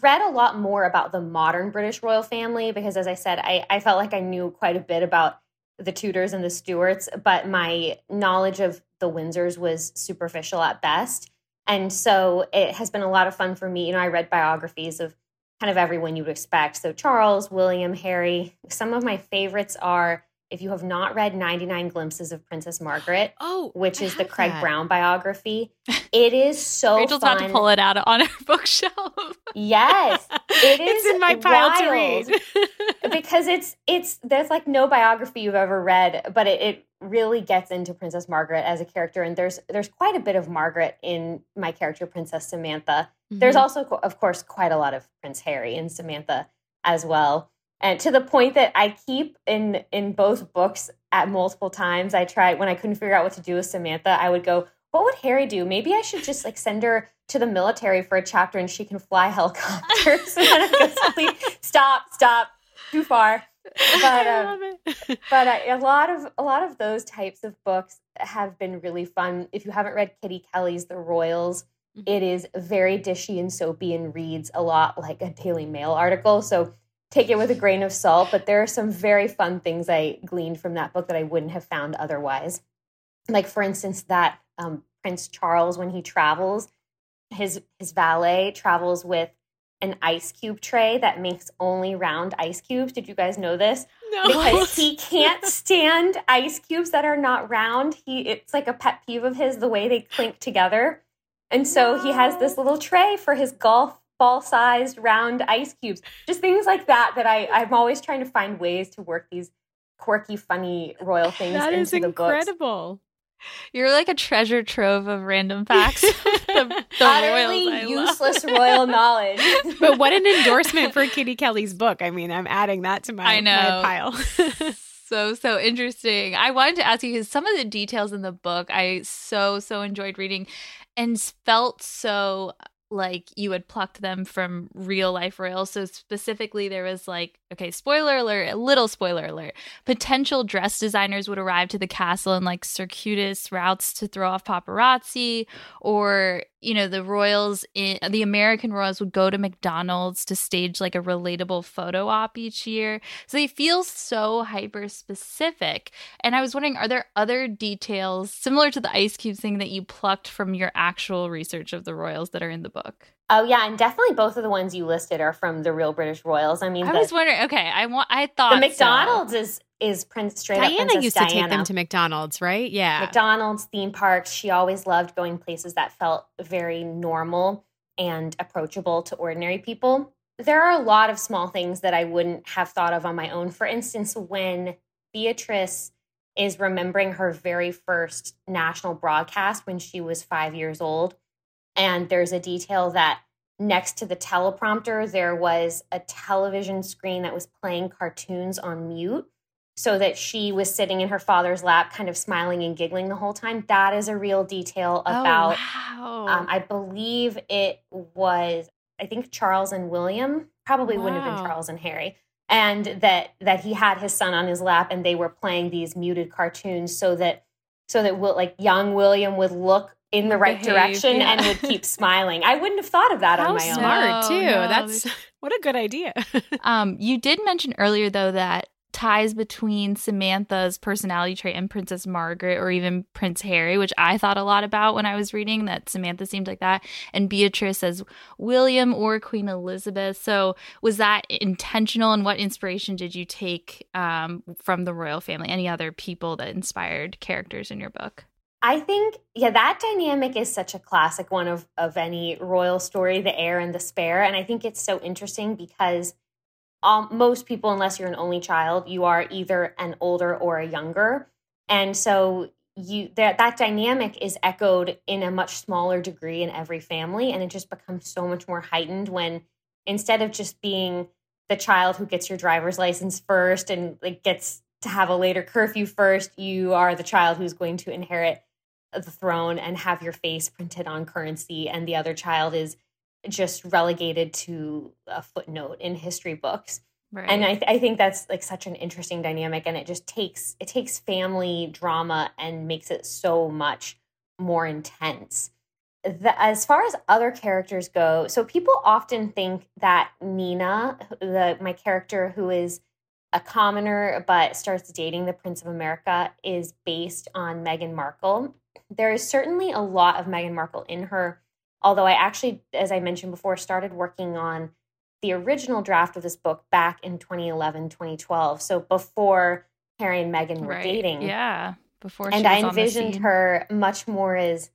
[SPEAKER 8] read a lot more about the modern British royal family because, as I said, I, I felt like I knew quite a bit about the Tudors and the Stuarts, but my knowledge of the Windsors was superficial at best. And so it has been a lot of fun for me. You know, I read biographies of kind of everyone you would expect. So Charles, William, Harry. Some of my favorites are if you have not read 99 Glimpses of Princess Margaret,
[SPEAKER 4] Oh,
[SPEAKER 8] which
[SPEAKER 4] I
[SPEAKER 8] is the Craig
[SPEAKER 4] that.
[SPEAKER 8] Brown biography. <laughs> It is so
[SPEAKER 3] Rachel's
[SPEAKER 8] fun.
[SPEAKER 3] about to pull it out on her <laughs> bookshelf.
[SPEAKER 8] Yes, it <laughs> is.
[SPEAKER 4] it's in my pile to read.
[SPEAKER 8] because it's it's there's like no biography you've ever read, but it, it really gets into Princess Margaret as a character, and there's there's quite a bit of Margaret in my character Princess Samantha. There's
[SPEAKER 4] Mhm.
[SPEAKER 8] also, of course, quite a lot of Prince Harry and Samantha as well, and to the point that I keep in in both books at multiple times. I tried when I couldn't figure out what to do with Samantha. I would go, "What would Harry do? Maybe I should just like send her to the military for a chapter, and she can fly <laughs> helicopters." <laughs> and I go, "Please stop, stop, too far." But um,
[SPEAKER 4] it. <laughs>
[SPEAKER 8] but uh, a lot of a lot of those types of books have been really fun. If you haven't read Kitty Kelley's The Royals,
[SPEAKER 4] Mhm.
[SPEAKER 8] it is very dishy and soapy and reads a lot like a Daily Mail article. So take it with a grain of salt. But there are some very fun things I gleaned from that book that I wouldn't have found otherwise. Like for instance, that um, Prince Charles when he travels, his his valet travels with an ice cube tray that makes only round ice cubes. Did you guys know this?
[SPEAKER 4] no.
[SPEAKER 8] because he <laughs> can't stand ice cubes that are not round. He it's like a pet peeve of his the way they clink together. And so he has this little tray for his golf ball sized round ice cubes. Just things like that that I I'm always trying to find ways to work these quirky funny royal <sighs> things
[SPEAKER 4] that
[SPEAKER 8] into
[SPEAKER 4] is
[SPEAKER 8] the books.
[SPEAKER 4] incredible.
[SPEAKER 3] You're like a treasure trove of random facts. <laughs> the, the
[SPEAKER 8] Utterly
[SPEAKER 3] royals
[SPEAKER 8] useless <laughs> royal knowledge. <laughs>
[SPEAKER 4] But what an endorsement for Kitty Kelley's book. I mean, I'm adding that to my,
[SPEAKER 3] I know.
[SPEAKER 4] my pile.
[SPEAKER 3] so so interesting. I wanted to ask you because some of the details in the book I so so enjoyed reading, and felt so like you had plucked them from real life royals. So specifically, there was like okay, spoiler alert, a little spoiler alert. Potential dress designers would arrive to the castle in like circuitous routes to throw off paparazzi, or you know the royals in the American royals would go to McDonald's to stage like a relatable photo op each year. So they feel so hyper specific. And I was wondering, are there other details similar to the ice cubes thing that you plucked from your actual research of the royals that are in the book?
[SPEAKER 8] oh yeah, and definitely both of the ones you listed are from the real British royals. I mean,
[SPEAKER 3] I
[SPEAKER 8] the,
[SPEAKER 3] was wondering. Okay, I want. I thought
[SPEAKER 8] the
[SPEAKER 3] so.
[SPEAKER 8] McDonald's is is Prince straight up
[SPEAKER 4] Diana
[SPEAKER 8] Princess
[SPEAKER 4] used to take them to McDonald's, right? Yeah.
[SPEAKER 8] McDonald's, theme parks. She always loved going places that felt very normal and approachable to ordinary people. There are a lot of small things that I wouldn't have thought of on my own. For instance, when Beatrice is remembering her very first national broadcast when she was five years old, and there's a detail that next to the teleprompter, there was a television screen that was playing cartoons on mute so that she was sitting in her father's lap, kind of smiling and giggling the whole time. That is a real detail about,
[SPEAKER 3] Oh, wow.
[SPEAKER 8] um, I believe it was, I think Charles and William, probably wouldn't have been Charles and Harry, and that that he had his son on his lap and they were playing these muted cartoons so that so that will like young William would look in the right
[SPEAKER 4] Behave,
[SPEAKER 8] direction
[SPEAKER 4] yeah.
[SPEAKER 8] and would keep <laughs> smiling. I wouldn't have thought of that
[SPEAKER 4] How
[SPEAKER 8] on my own.
[SPEAKER 4] smart too.
[SPEAKER 3] no,
[SPEAKER 4] That's <laughs> what a good idea. <laughs>
[SPEAKER 3] Um, you did mention earlier though that ties between Samantha's personality trait and Princess Margaret or even Prince Harry, which I thought a lot about when I was reading that Samantha seemed like that, and Beatrice as William or Queen Elizabeth. So was that intentional and what inspiration did you take um, from the royal family? Any other people that inspired characters in your book?
[SPEAKER 8] I think, yeah, that dynamic is such a classic one of of any royal story, the heir and the spare. And I think it's so interesting because most people, unless you're an only child, you are either an older or a younger, and so you that that dynamic is echoed in a much smaller degree in every family, and it just becomes so much more heightened when instead of just being the child who gets your driver's license first and like gets to have a later curfew first, you are the child who's going to inherit the throne and have your face printed on currency, and the other child is just relegated to a footnote in history books.
[SPEAKER 3] Right.
[SPEAKER 8] And I, th- I think that's like such an interesting dynamic, and it just takes it takes family drama and makes it so much more intense. The, as far as other characters go, so people often think that Nina, the my character who is a commoner but starts dating the Prince of America, is based on Meghan Markle. There is certainly a lot of Meghan Markle in her, although I actually, as I mentioned before, started working on the original draft of this book back in 2011, 2012. So before Harry and Meghan were
[SPEAKER 3] right.
[SPEAKER 8] dating.
[SPEAKER 3] Yeah. Before
[SPEAKER 8] And
[SPEAKER 3] she
[SPEAKER 8] I
[SPEAKER 3] was on the
[SPEAKER 8] envisioned her much more as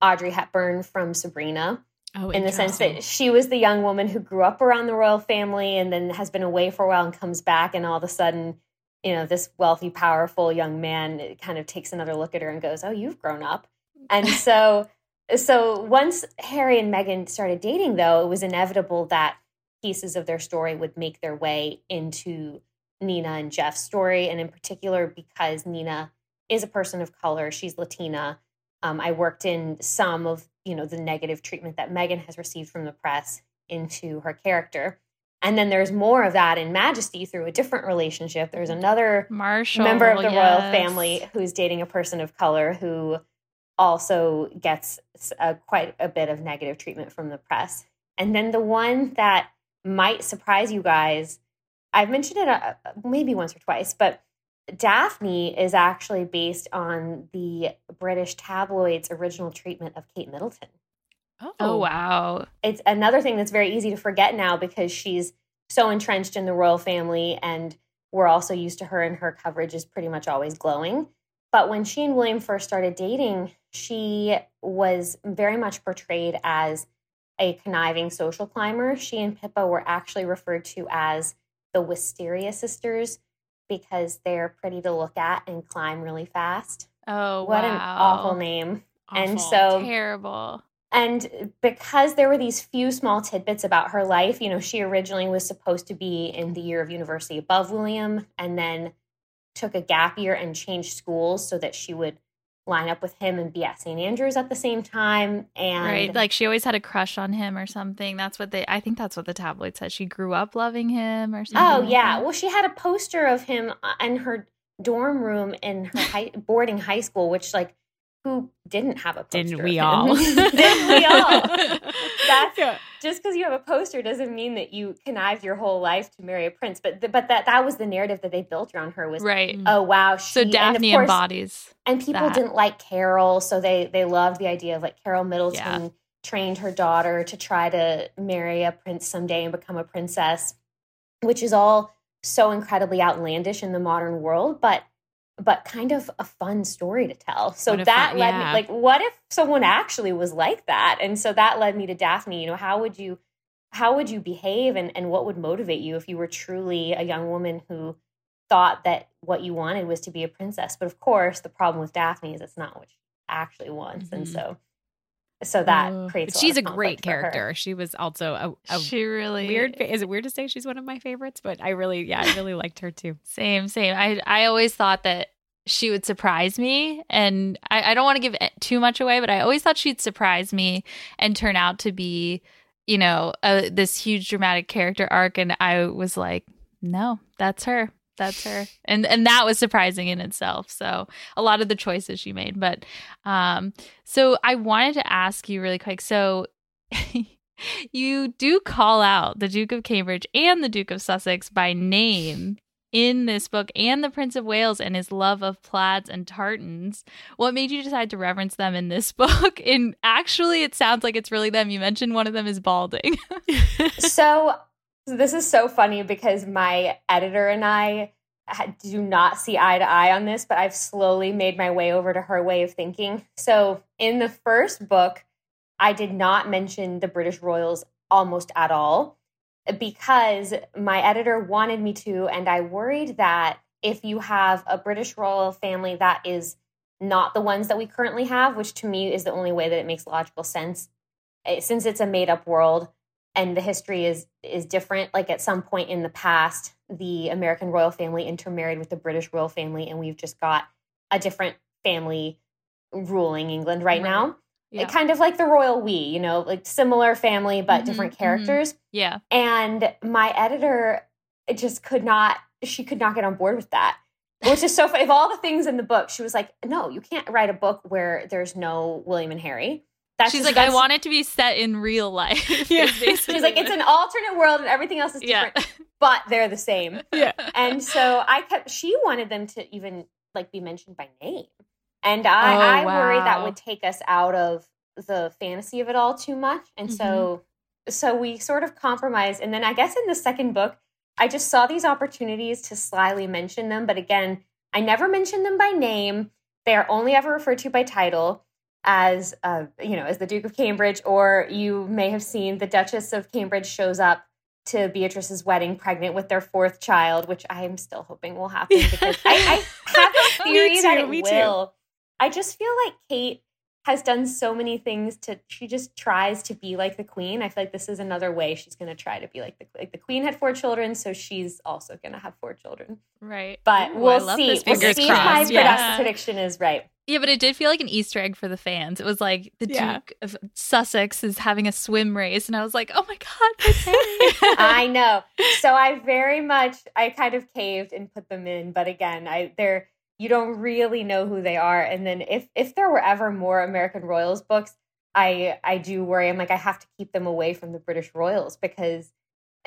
[SPEAKER 8] Audrey Hepburn from Sabrina
[SPEAKER 4] Oh,
[SPEAKER 8] in the sense that she was the young woman who grew up around the royal family and then has been away for a while and comes back and all of a sudden you know this wealthy powerful young man kind of takes another look at her and goes oh you've grown up and <laughs> so so once harry and meghan started dating though it was inevitable that pieces of their story would make their way into nina and jeff's story. And in particular because nina is a person of color she's latina. Um, I worked in some of you know the negative treatment that Meghan has received from the press into her character, and then there's more of that in Majesty through a different relationship. There's another
[SPEAKER 3] Marshall
[SPEAKER 8] member of the royal family who's dating a person of color who also gets a, quite a bit of negative treatment from the press. And then the one that might surprise you guys, I've mentioned it uh, maybe once or twice, but Daphne is actually based on the British tabloids' original treatment of Kate Middleton.
[SPEAKER 3] Oh wow.
[SPEAKER 8] It's another thing that's very easy to forget now because she's so entrenched in the royal family and we're also used to her and her coverage is pretty much always glowing. But when she and William first started dating, she was very much portrayed as a conniving social climber. She and Pippa were actually referred to as the Wisteria sisters because they're pretty to look at and climb really fast.
[SPEAKER 3] Oh
[SPEAKER 8] what
[SPEAKER 3] wow.
[SPEAKER 8] an awful name. And so
[SPEAKER 3] terrible.
[SPEAKER 8] and because there were these few small tidbits about her life, you know, she originally was supposed to be in the year of university above William and then took a gap year and changed schools so that she would line up with him and be at St. Andrews at the same time. And
[SPEAKER 3] right. Like she always had a crush on him or something. That's what they I think that's what the tabloid said. She grew up loving him or something.
[SPEAKER 8] oh,
[SPEAKER 3] like
[SPEAKER 8] yeah.
[SPEAKER 3] that.
[SPEAKER 8] Well, she had a poster of him uh, in her dorm room in her <laughs> high, boarding high school, which, like, who didn't have a poster? <laughs>
[SPEAKER 4] Didn't we all?
[SPEAKER 8] Didn't we all? That's
[SPEAKER 4] Yeah.
[SPEAKER 8] just because you have a poster doesn't mean that you connived your whole life to marry a prince. But th- but that that was the narrative that they built around her was
[SPEAKER 3] Right. Mm.
[SPEAKER 8] oh wow she
[SPEAKER 3] So
[SPEAKER 8] and of
[SPEAKER 3] Daphne
[SPEAKER 8] course-
[SPEAKER 3] embodies.
[SPEAKER 8] and people
[SPEAKER 3] that.
[SPEAKER 8] didn't like Carol, so they they loved the idea of like Carol Middleton trained her daughter to try to marry a prince someday and become a princess, which is all so incredibly outlandish in the modern world, but but kind of a fun story to tell. So that
[SPEAKER 4] fun-
[SPEAKER 8] led
[SPEAKER 4] yeah.
[SPEAKER 8] me like what if someone actually was like that? And so that led me to Daphne, you know, how would you how would you behave and, and what would motivate you if you were truly a young woman who thought that what you wanted was to be a princess. But of course, the problem with Daphne is it's not what she actually wants, and
[SPEAKER 4] Mhm.
[SPEAKER 8] so so that
[SPEAKER 4] Oh,
[SPEAKER 8] creates.
[SPEAKER 4] but
[SPEAKER 8] a lot
[SPEAKER 4] she's a great
[SPEAKER 8] conflict for her.
[SPEAKER 4] character. She was also a, a
[SPEAKER 3] she really
[SPEAKER 4] weird. Is it weird to say she's one of my favorites? But I really, yeah, I <laughs> really liked her too.
[SPEAKER 3] Same, same. I I always thought that she would surprise me, and I, I don't want to give too much away, but I always thought she'd surprise me and turn out to be, you know, a, this huge dramatic character arc. And I was like, No, that's her. That's her. And and that was surprising in itself. So a lot of the choices she made. But um so I wanted to ask you really quick. So <laughs> you do call out the Duke of Cambridge and the Duke of Sussex by name in this book and the Prince of Wales and his love of plaids and tartans. What made you decide to reverence them in this <laughs> book? And actually, it sounds like it's really them. You mentioned one of them is balding. <laughs>
[SPEAKER 8] so this is so funny because my editor and I do not see eye to eye on this, but I've slowly made my way over to her way of thinking. So in the first book, I did not mention the British royals almost at all because my editor wanted me to, and I worried that if you have a British royal family that is not the ones that we currently have, which to me is the only way that it makes logical sense, eh, since it's a made up world and the history is is different. Like at some point in the past, the American royal family intermarried with the British royal family, and we've just got a different family ruling England right, right. now yeah. kind of like the royal we, you know, like similar family but mm-hmm, different mm-hmm. characters.
[SPEAKER 3] Mm-hmm. Yeah.
[SPEAKER 8] And my editor just could not she could not get on board with that. Which is so funny. Of all the things in the book, she was like, "No, you can't write a book where there's no William and Harry."
[SPEAKER 3] That's She's just, like, "I want it to be set in real life." <laughs>
[SPEAKER 8] Yeah. She's like, "It's an alternate world and everything else is different, yeah. but they're the same." <laughs>
[SPEAKER 3] Yeah.
[SPEAKER 8] And so I kept. She wanted them to even like be mentioned by name. And I, oh, I wow. worry that would take us out of the fantasy of it all too much. And mm-hmm. so so we sort of compromised. And then I guess in the second book, I just saw these opportunities to slyly mention them. But again, I never mentioned them by name. They are only ever referred to by title as uh, you know, as the Duke of Cambridge, or you may have seen the Duchess of Cambridge shows up to Beatrice's wedding pregnant with their fourth child, which I am still hoping will happen because I, I have a <laughs> theory too, that it will. Too. I just feel like Kate has done so many things to she just tries to be like the queen. I feel like this is another way she's going to try to be like the like the queen had four children, so she's also going to have four children.
[SPEAKER 3] Right.
[SPEAKER 8] But Ooh, we'll see. We'll see if my yeah. prediction is right.
[SPEAKER 3] Yeah, but it did feel like an Easter egg for the fans. It was like the yeah. Duke of Sussex is having a swim race, and I was like, "Oh my god, <laughs>
[SPEAKER 8] I know. So I very much, I kind of caved and put them in, but again, I they're you don't really know who they are. And then if if there were ever more American Royals books, I I do worry. I'm like I have to keep them away from the British Royals because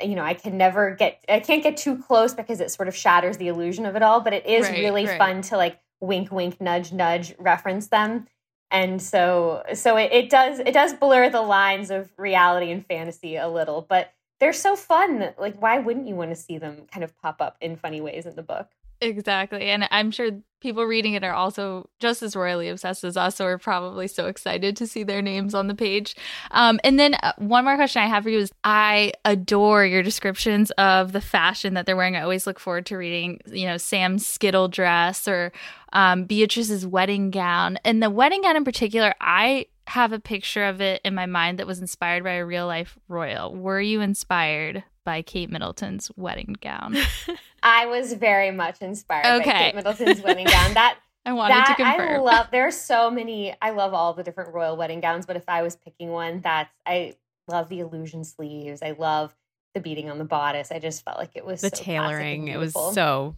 [SPEAKER 8] you know I can never get I can't get too close because it sort of shatters the illusion of it all. But it is right, really right. fun to like wink wink nudge nudge reference them. And so so it, it does it does blur the lines of reality and fantasy a little, but they're so fun. Like why wouldn't you want to see them kind of pop up in funny ways in the book?
[SPEAKER 3] Exactly. And I'm sure people reading it are also just as royally obsessed as us, so we're probably so excited to see their names on the page. Um, and then uh, one more question I have for you is I adore your descriptions of the fashion that they're wearing. I always look forward to reading, you know, Sam's Skittle dress or um, Beatrice's wedding gown. And the wedding gown in particular, I have a picture of it in my mind that was inspired by a real life royal. Were you inspired by Kate Middleton's wedding gown? <laughs>
[SPEAKER 8] I was very much inspired okay. by Kate Middleton's wedding gown. <laughs> That
[SPEAKER 3] I wanted that, to confirm.
[SPEAKER 8] I love. There are so many. I love all the different royal wedding gowns, but if I was picking one, that's I love the illusion sleeves. I love the beading on the bodice. I just felt like it was
[SPEAKER 4] the so tailoring. It was so.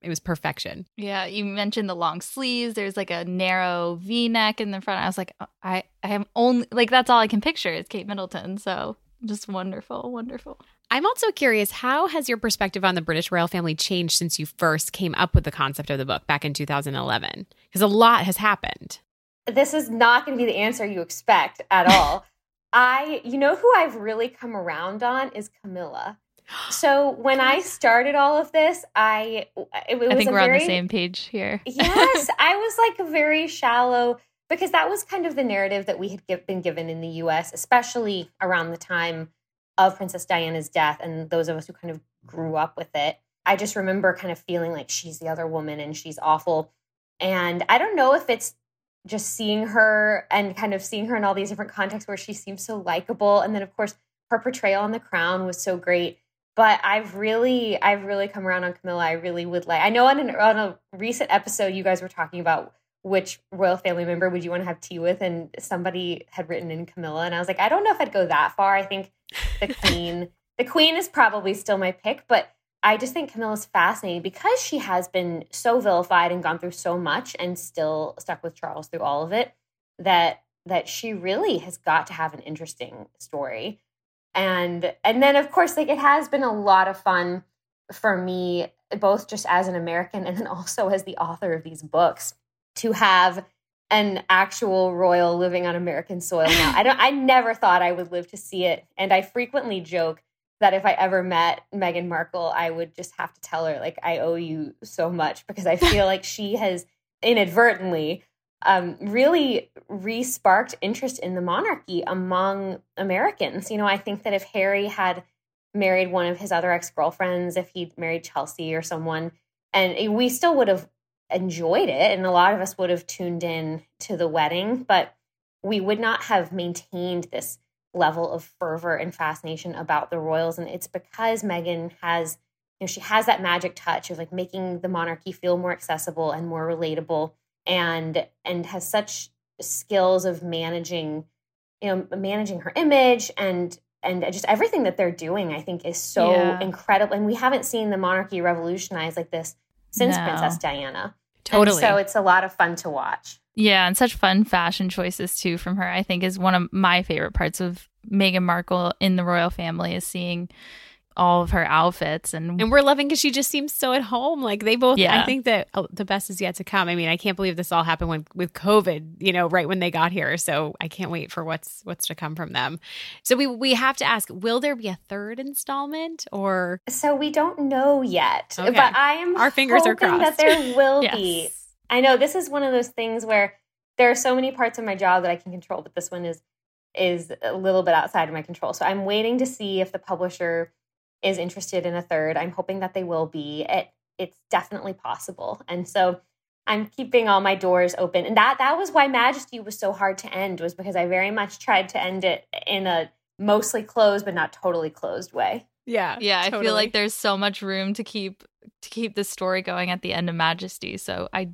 [SPEAKER 4] It was perfection.
[SPEAKER 3] Yeah, you mentioned the long sleeves. There's like a narrow V neck in the front. I was like, oh, I, I am only like that's all I can picture is Kate Middleton. So just wonderful, wonderful.
[SPEAKER 4] I'm also curious how has your perspective on the British royal family changed since you first came up with the concept of the book back in 2011? Because a lot has happened.
[SPEAKER 8] This is not going to be the answer you expect at <laughs> all. I, you know, who I've really come around on is Camilla. So when I started all of this, I it, it
[SPEAKER 3] I think we're
[SPEAKER 8] very,
[SPEAKER 3] on the same page here.
[SPEAKER 8] yes, <laughs> I was like very shallow because that was kind of the narrative that we had give, been given in the U.S., especially around the time of Princess Diana's death and those of us who kind of grew up with it. I just remember kind of feeling like she's the other woman and she's awful. And I don't know if it's just seeing her and kind of seeing her in all these different contexts where she seems so likable. And then, of course, her portrayal on The Crown was so great. But I've really, I've really come around on Camilla. I really would like. I know on, an, on a recent episode, you guys were talking about which royal family member would you want to have tea with, and somebody had written in Camilla, and I was like, I don't know if I'd go that far. I think the <laughs> queen. the queen is probably still my pick, but I just think Camilla's fascinating because she has been so vilified and gone through so much and still stuck with Charles through all of it that that she really has got to have an interesting story. And and then of course like it has been a lot of fun for me both just as an American and then also as the author of these books to have an actual royal living on American soil now. I don't I never thought I would live to see it and I frequently joke that if I ever met Meghan Markle, I would just have to tell her, like, I owe you so much because I feel like she has inadvertently um, really re sparked interest in the monarchy among Americans. You know, I think that if Harry had married one of his other ex girlfriends, if he'd married Chelsea or someone, and we still would have enjoyed it, and a lot of us would have tuned in to the wedding, but we would not have maintained this level of fervor and fascination about the royals and it's because Meghan has you know she has that magic touch of like making the monarchy feel more accessible and more relatable and and has such skills of managing you know managing her image and and just everything that they're doing i think is so yeah. incredible and we haven't seen the monarchy revolutionize like this since no. princess diana
[SPEAKER 4] totally
[SPEAKER 8] and so it's a lot of fun to watch
[SPEAKER 3] yeah, and such fun fashion choices too from her. I think is one of my favorite parts of Meghan Markle in the royal family is seeing all of her outfits and
[SPEAKER 4] and we're loving because she just seems so at home like they both yeah. i think that oh, the best is yet to come i mean i can't believe this all happened when, with covid you know right when they got here so i can't wait for what's what's to come from them so we we have to ask will there be a third installment or
[SPEAKER 8] so we don't know yet okay. but i am our fingers are crossed that there will <laughs> yes. be I know this is one of those things where there are so many parts of my job that I can control, but this one is is a little bit outside of my control. So I'm waiting to see if the publisher is interested in a third. I'm hoping that they will be. It it's definitely possible. And so I'm keeping all my doors open. And that that was why Majesty was so hard to end was because I very much tried to end it in a mostly closed but not totally closed way.
[SPEAKER 4] Yeah.
[SPEAKER 3] Yeah, totally. I feel like there's so much room to keep to keep the story going at the end of Majesty. So I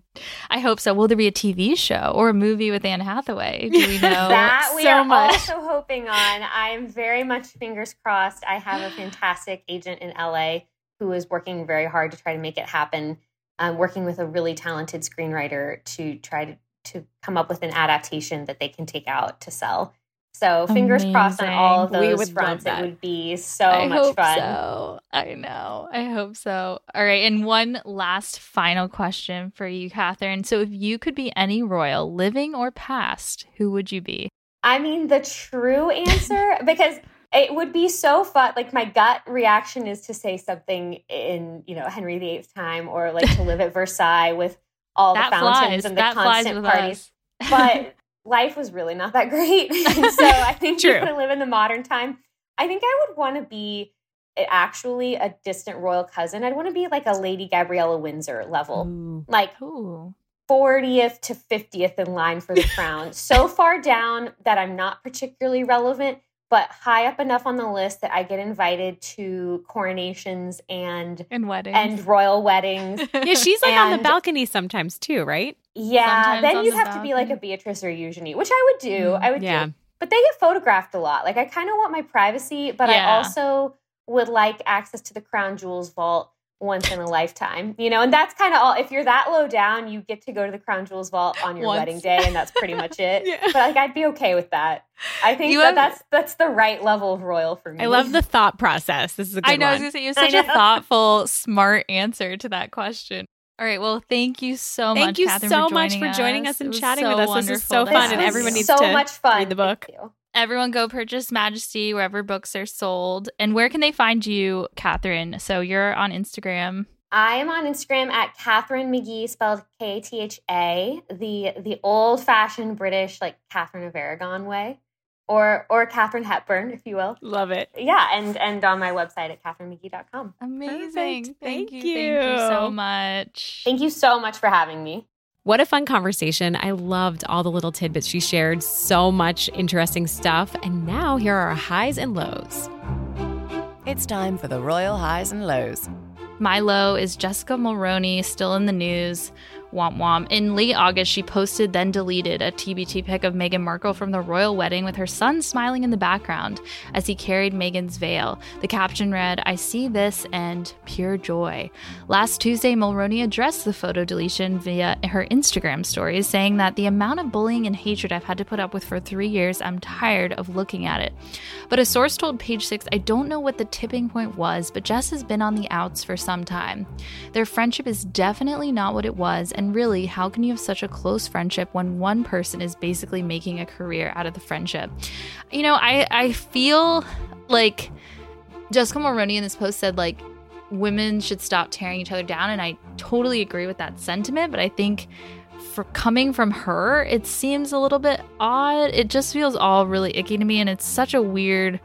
[SPEAKER 3] I hope so. Will there be a TV show or a movie with Anne Hathaway? Do we <laughs> know?
[SPEAKER 8] that we so are much. also hoping on. I'm very much fingers crossed. I have a fantastic agent in LA who is working very hard to try to make it happen. I'm working with a really talented screenwriter to try to to come up with an adaptation that they can take out to sell. So fingers Amazing. crossed on all of those fronts. It would be so
[SPEAKER 3] I
[SPEAKER 8] much fun.
[SPEAKER 3] So. I know. I hope so. All right. And one last final question for you, Katharine. So if you could be any royal, living or past, who would you be?
[SPEAKER 8] I mean, the true answer, <laughs> because it would be so fun. Like my gut reaction is to say something in, you know, Henry VIII's time or like to live at <laughs> Versailles with all
[SPEAKER 3] that
[SPEAKER 8] the fountains
[SPEAKER 3] flies.
[SPEAKER 8] and the
[SPEAKER 3] that
[SPEAKER 8] constant
[SPEAKER 3] parties.
[SPEAKER 8] But life was really not that <laughs> great. so I <laughs> think you could live in the modern time. I think I would want to be eh, actually a distant royal cousin. I'd want to be like a Lady Gabriella Windsor level, Ooh. like Ooh. 40th to 50th in line for the crown. <laughs> so far down that I'm not particularly relevant, but high up enough on the list that I get invited to coronations and
[SPEAKER 3] and weddings
[SPEAKER 8] and royal weddings.
[SPEAKER 4] yeah, she's like and, on the balcony sometimes too, right?
[SPEAKER 8] Yeah, sometimes then you'd have balcony. to be like a Beatrice or Eugenie, which I would do. Mm, I would yeah. do. But they get photographed a lot. Like I kind of want my privacy, but yeah. I also would like access to the crown jewels vault once in a lifetime, you know, and that's kind of all. If you're that low down, you get to go to the crown jewels vault on your once. wedding day, and that's pretty much it. <laughs> yeah. But like, I'd be okay with that. I think that have, that's that's the right level of royal for me.
[SPEAKER 4] I love the thought process. This is a good
[SPEAKER 3] I know.
[SPEAKER 4] One.
[SPEAKER 3] I was gonna say you have such a <laughs> thoughtful, smart answer to that question. All right. Well, thank you so
[SPEAKER 4] thank
[SPEAKER 3] much.
[SPEAKER 4] Thank you
[SPEAKER 3] Katharine,
[SPEAKER 4] so
[SPEAKER 3] for
[SPEAKER 4] much for joining
[SPEAKER 3] us,
[SPEAKER 4] us and chatting
[SPEAKER 3] so
[SPEAKER 4] with
[SPEAKER 3] us.
[SPEAKER 4] This is so
[SPEAKER 3] this
[SPEAKER 4] fun, and everyone needs so to
[SPEAKER 8] much fun.
[SPEAKER 4] read the book.
[SPEAKER 3] Everyone go purchase Majesty wherever books are sold. And where can they find you, Katharine? So you're on Instagram.
[SPEAKER 8] I am on Instagram at Katharine McGee, spelled K T H A, the the old fashioned British like Catherine of Aragon way or or Katharine Hepburn, if you will.
[SPEAKER 4] Love it.
[SPEAKER 8] Yeah, and and on my website at katharinemcgee.com.
[SPEAKER 3] Amazing. Thank, thank you. you. Thank you so much.
[SPEAKER 8] Thank you so much for having me.
[SPEAKER 4] What a fun conversation. I loved all the little tidbits she shared. So much interesting stuff. And now here are our highs and lows.
[SPEAKER 1] It's time for the royal highs and lows.
[SPEAKER 3] My low is Jessica Mulroney, still in the news Womp womp. In late August, she posted, then deleted, a TBT pic of Meghan Markle from the royal wedding with her son smiling in the background as he carried Meghan's veil. The caption read, I see this and pure joy. Last Tuesday, Mulroney addressed the photo deletion via her Instagram stories, saying that the amount of bullying and hatred I've had to put up with for three years, I'm tired of looking at it. But a source told Page Six, I don't know what the tipping point was, but Jess has been on the outs for some time. Their friendship is definitely not what it was, and and really, how can you have such a close friendship when one person is basically making a career out of the friendship? You know, I, I feel like Jessica Mulroney in this post said, like, women should stop tearing each other down. And I totally agree with that sentiment. But I think for coming from her, it seems a little bit odd. It just feels all really icky to me. And it's such a weird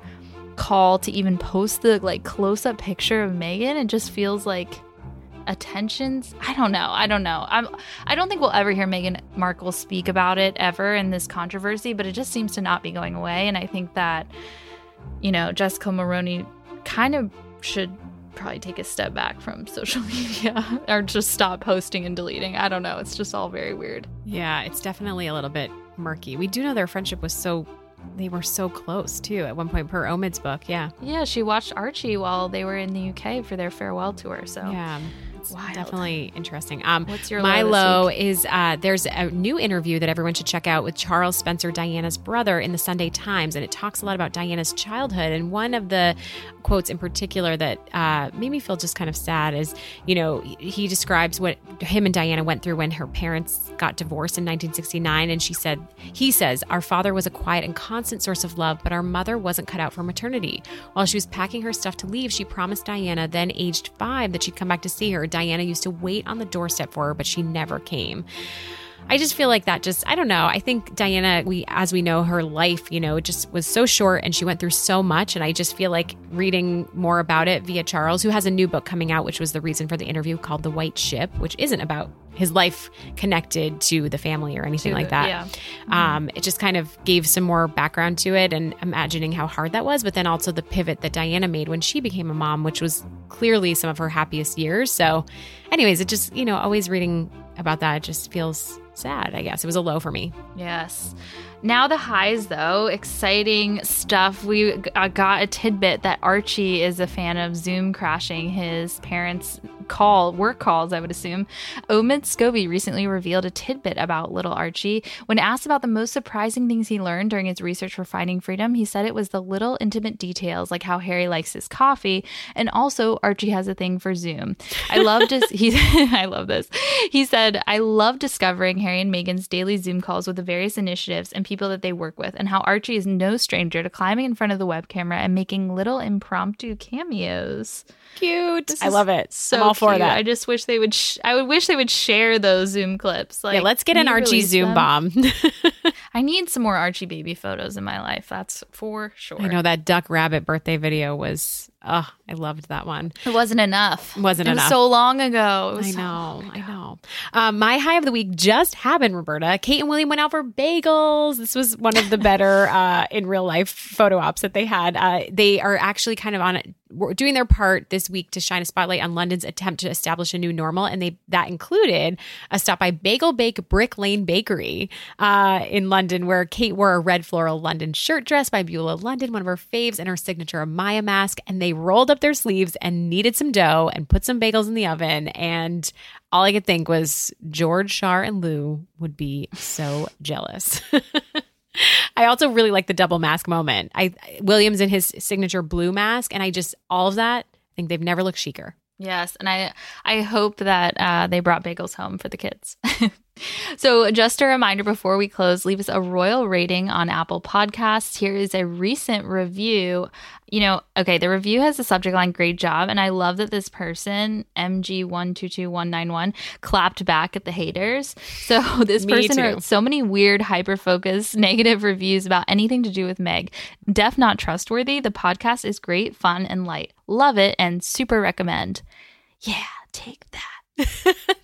[SPEAKER 3] call to even post the like close up picture of Meghan. It just feels like attentions. I don't know. I don't know. I'm I don't think we'll ever hear Meghan Markle speak about it ever in this controversy, but it just seems to not be going away. And I think that, you know, Jessica Mulroney kind of should probably take a step back from social <laughs> media or just stop posting and deleting. I don't know. It's just all very weird.
[SPEAKER 4] Yeah, it's definitely a little bit murky. We do know their friendship was so they were so close too at one point per Omid's book. Yeah.
[SPEAKER 3] Yeah, she watched Archie while they were in the UK for their farewell tour. So
[SPEAKER 4] Yeah. Wild. definitely interesting. Um,
[SPEAKER 3] What's your
[SPEAKER 4] my
[SPEAKER 3] low,
[SPEAKER 4] low is uh, there's a new interview that everyone should check out with Charles Spencer, Diana's brother, in the Sunday Times, and it talks a lot about Diana's childhood. And one of the quotes in particular that uh, made me feel just kind of sad is, you know, he describes what him and Diana went through when her parents got divorced in 1969, and she said, he says, our father was a quiet and constant source of love, but our mother wasn't cut out for maternity. While she was packing her stuff to leave, she promised Diana, then aged five, that she'd come back to see her. Diana used to wait on the doorstep for her, but she never came. I just feel like that just I don't know. I think Diana we as we know her life, you know, just was so short and she went through so much and I just feel like reading more about it via Charles who has a new book coming out which was the reason for the interview called The White Ship, which isn't about his life connected to the family or anything like that.
[SPEAKER 3] Yeah. Mm-hmm.
[SPEAKER 4] Um, it just kind of gave some more background to it and imagining how hard that was, but then also the pivot that Diana made when she became a mom, which was clearly some of her happiest years. So, anyways, it just, you know, always reading about that just feels sad, I guess. It was a low for me.
[SPEAKER 3] Yes. Now the highs, though, exciting stuff. We uh, got a tidbit that Archie is a fan of Zoom crashing his parents' call, work calls, I would assume. Omid Scobie recently revealed a tidbit about little Archie. When asked about the most surprising things he learned during his research for Finding Freedom, he said it was the little intimate details, like how Harry likes his coffee, and also Archie has a thing for Zoom. I loved his, he, <laughs> I love this. He said, I love discovering Harry and Meghan's daily Zoom calls with the various initiatives and people that they work with, and how Archie is no stranger to climbing in front of the web camera and making little impromptu cameos.
[SPEAKER 4] Cute. This I love it.
[SPEAKER 3] So
[SPEAKER 4] For
[SPEAKER 3] cute.
[SPEAKER 4] that.
[SPEAKER 3] I just wish they would. Sh- I would wish they would share those Zoom clips. Like,
[SPEAKER 4] yeah, let's get an Archie Zoom them. bomb. <laughs>
[SPEAKER 3] I need some more Archie baby photos in my life. That's for sure.
[SPEAKER 4] I know that duck rabbit birthday video was Oh, I loved that one.
[SPEAKER 3] It wasn't enough.
[SPEAKER 4] Wasn't
[SPEAKER 3] it
[SPEAKER 4] enough.
[SPEAKER 3] Was so long ago.
[SPEAKER 4] I know. I know. Um, my high of the week just happened, Roberta. Kate and William went out for bagels. This was one of the <laughs> better uh, in real life photo ops that they had. Uh, they are actually kind of on it doing their part this week to shine a spotlight on London's attempt to establish a new normal, and they that included a stop by Bagel Bake Brick Lane Bakery uh, in London, where Kate wore a red floral London shirt dress by Beulah London, one of her faves, and her signature Maya mask, and they rolled up their sleeves and kneaded some dough and put some bagels in the oven, and all I could think was George, Shar, and Lou would be so <laughs> jealous. <laughs> I also really like the double mask moment. I Williams in his signature blue mask, and I just all of that. I think they've never looked chicer.
[SPEAKER 3] Yes, and I I hope that uh, they brought bagels home for the kids. <laughs> <laughs> so, just a reminder before we close, leave us a royal rating on Apple Podcasts. Here is a recent review. You know, okay, the review has the subject line "Great job," and I love that this person MG one two two one nine one clapped back at the haters. So <laughs> this person too. wrote so many weird, hyper focused, <laughs> negative reviews about anything to do with Meg. Def not trustworthy. The podcast is great, fun, and light. Love it and super recommend. Yeah, take that.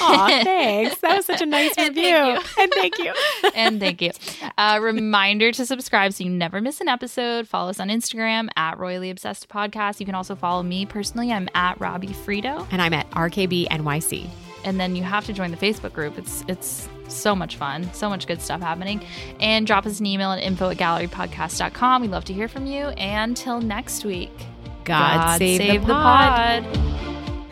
[SPEAKER 4] Aw, thanks. That was such a nice <laughs> review. <laughs>
[SPEAKER 3] and thank you. <laughs> and thank you. Uh, reminder to subscribe so you never miss an episode. Follow us on Instagram at Royally Obsessed Podcast. You can also follow me personally. I'm at Robbie Fiorito.
[SPEAKER 4] And I'm at RKB NYC.
[SPEAKER 3] and then you have to join the Facebook group. It's it's so much fun, so much good stuff happening. And drop us an email at info at gallerypodcast.com. We'd love to hear from you. And till next week,
[SPEAKER 4] God, save, the, pod.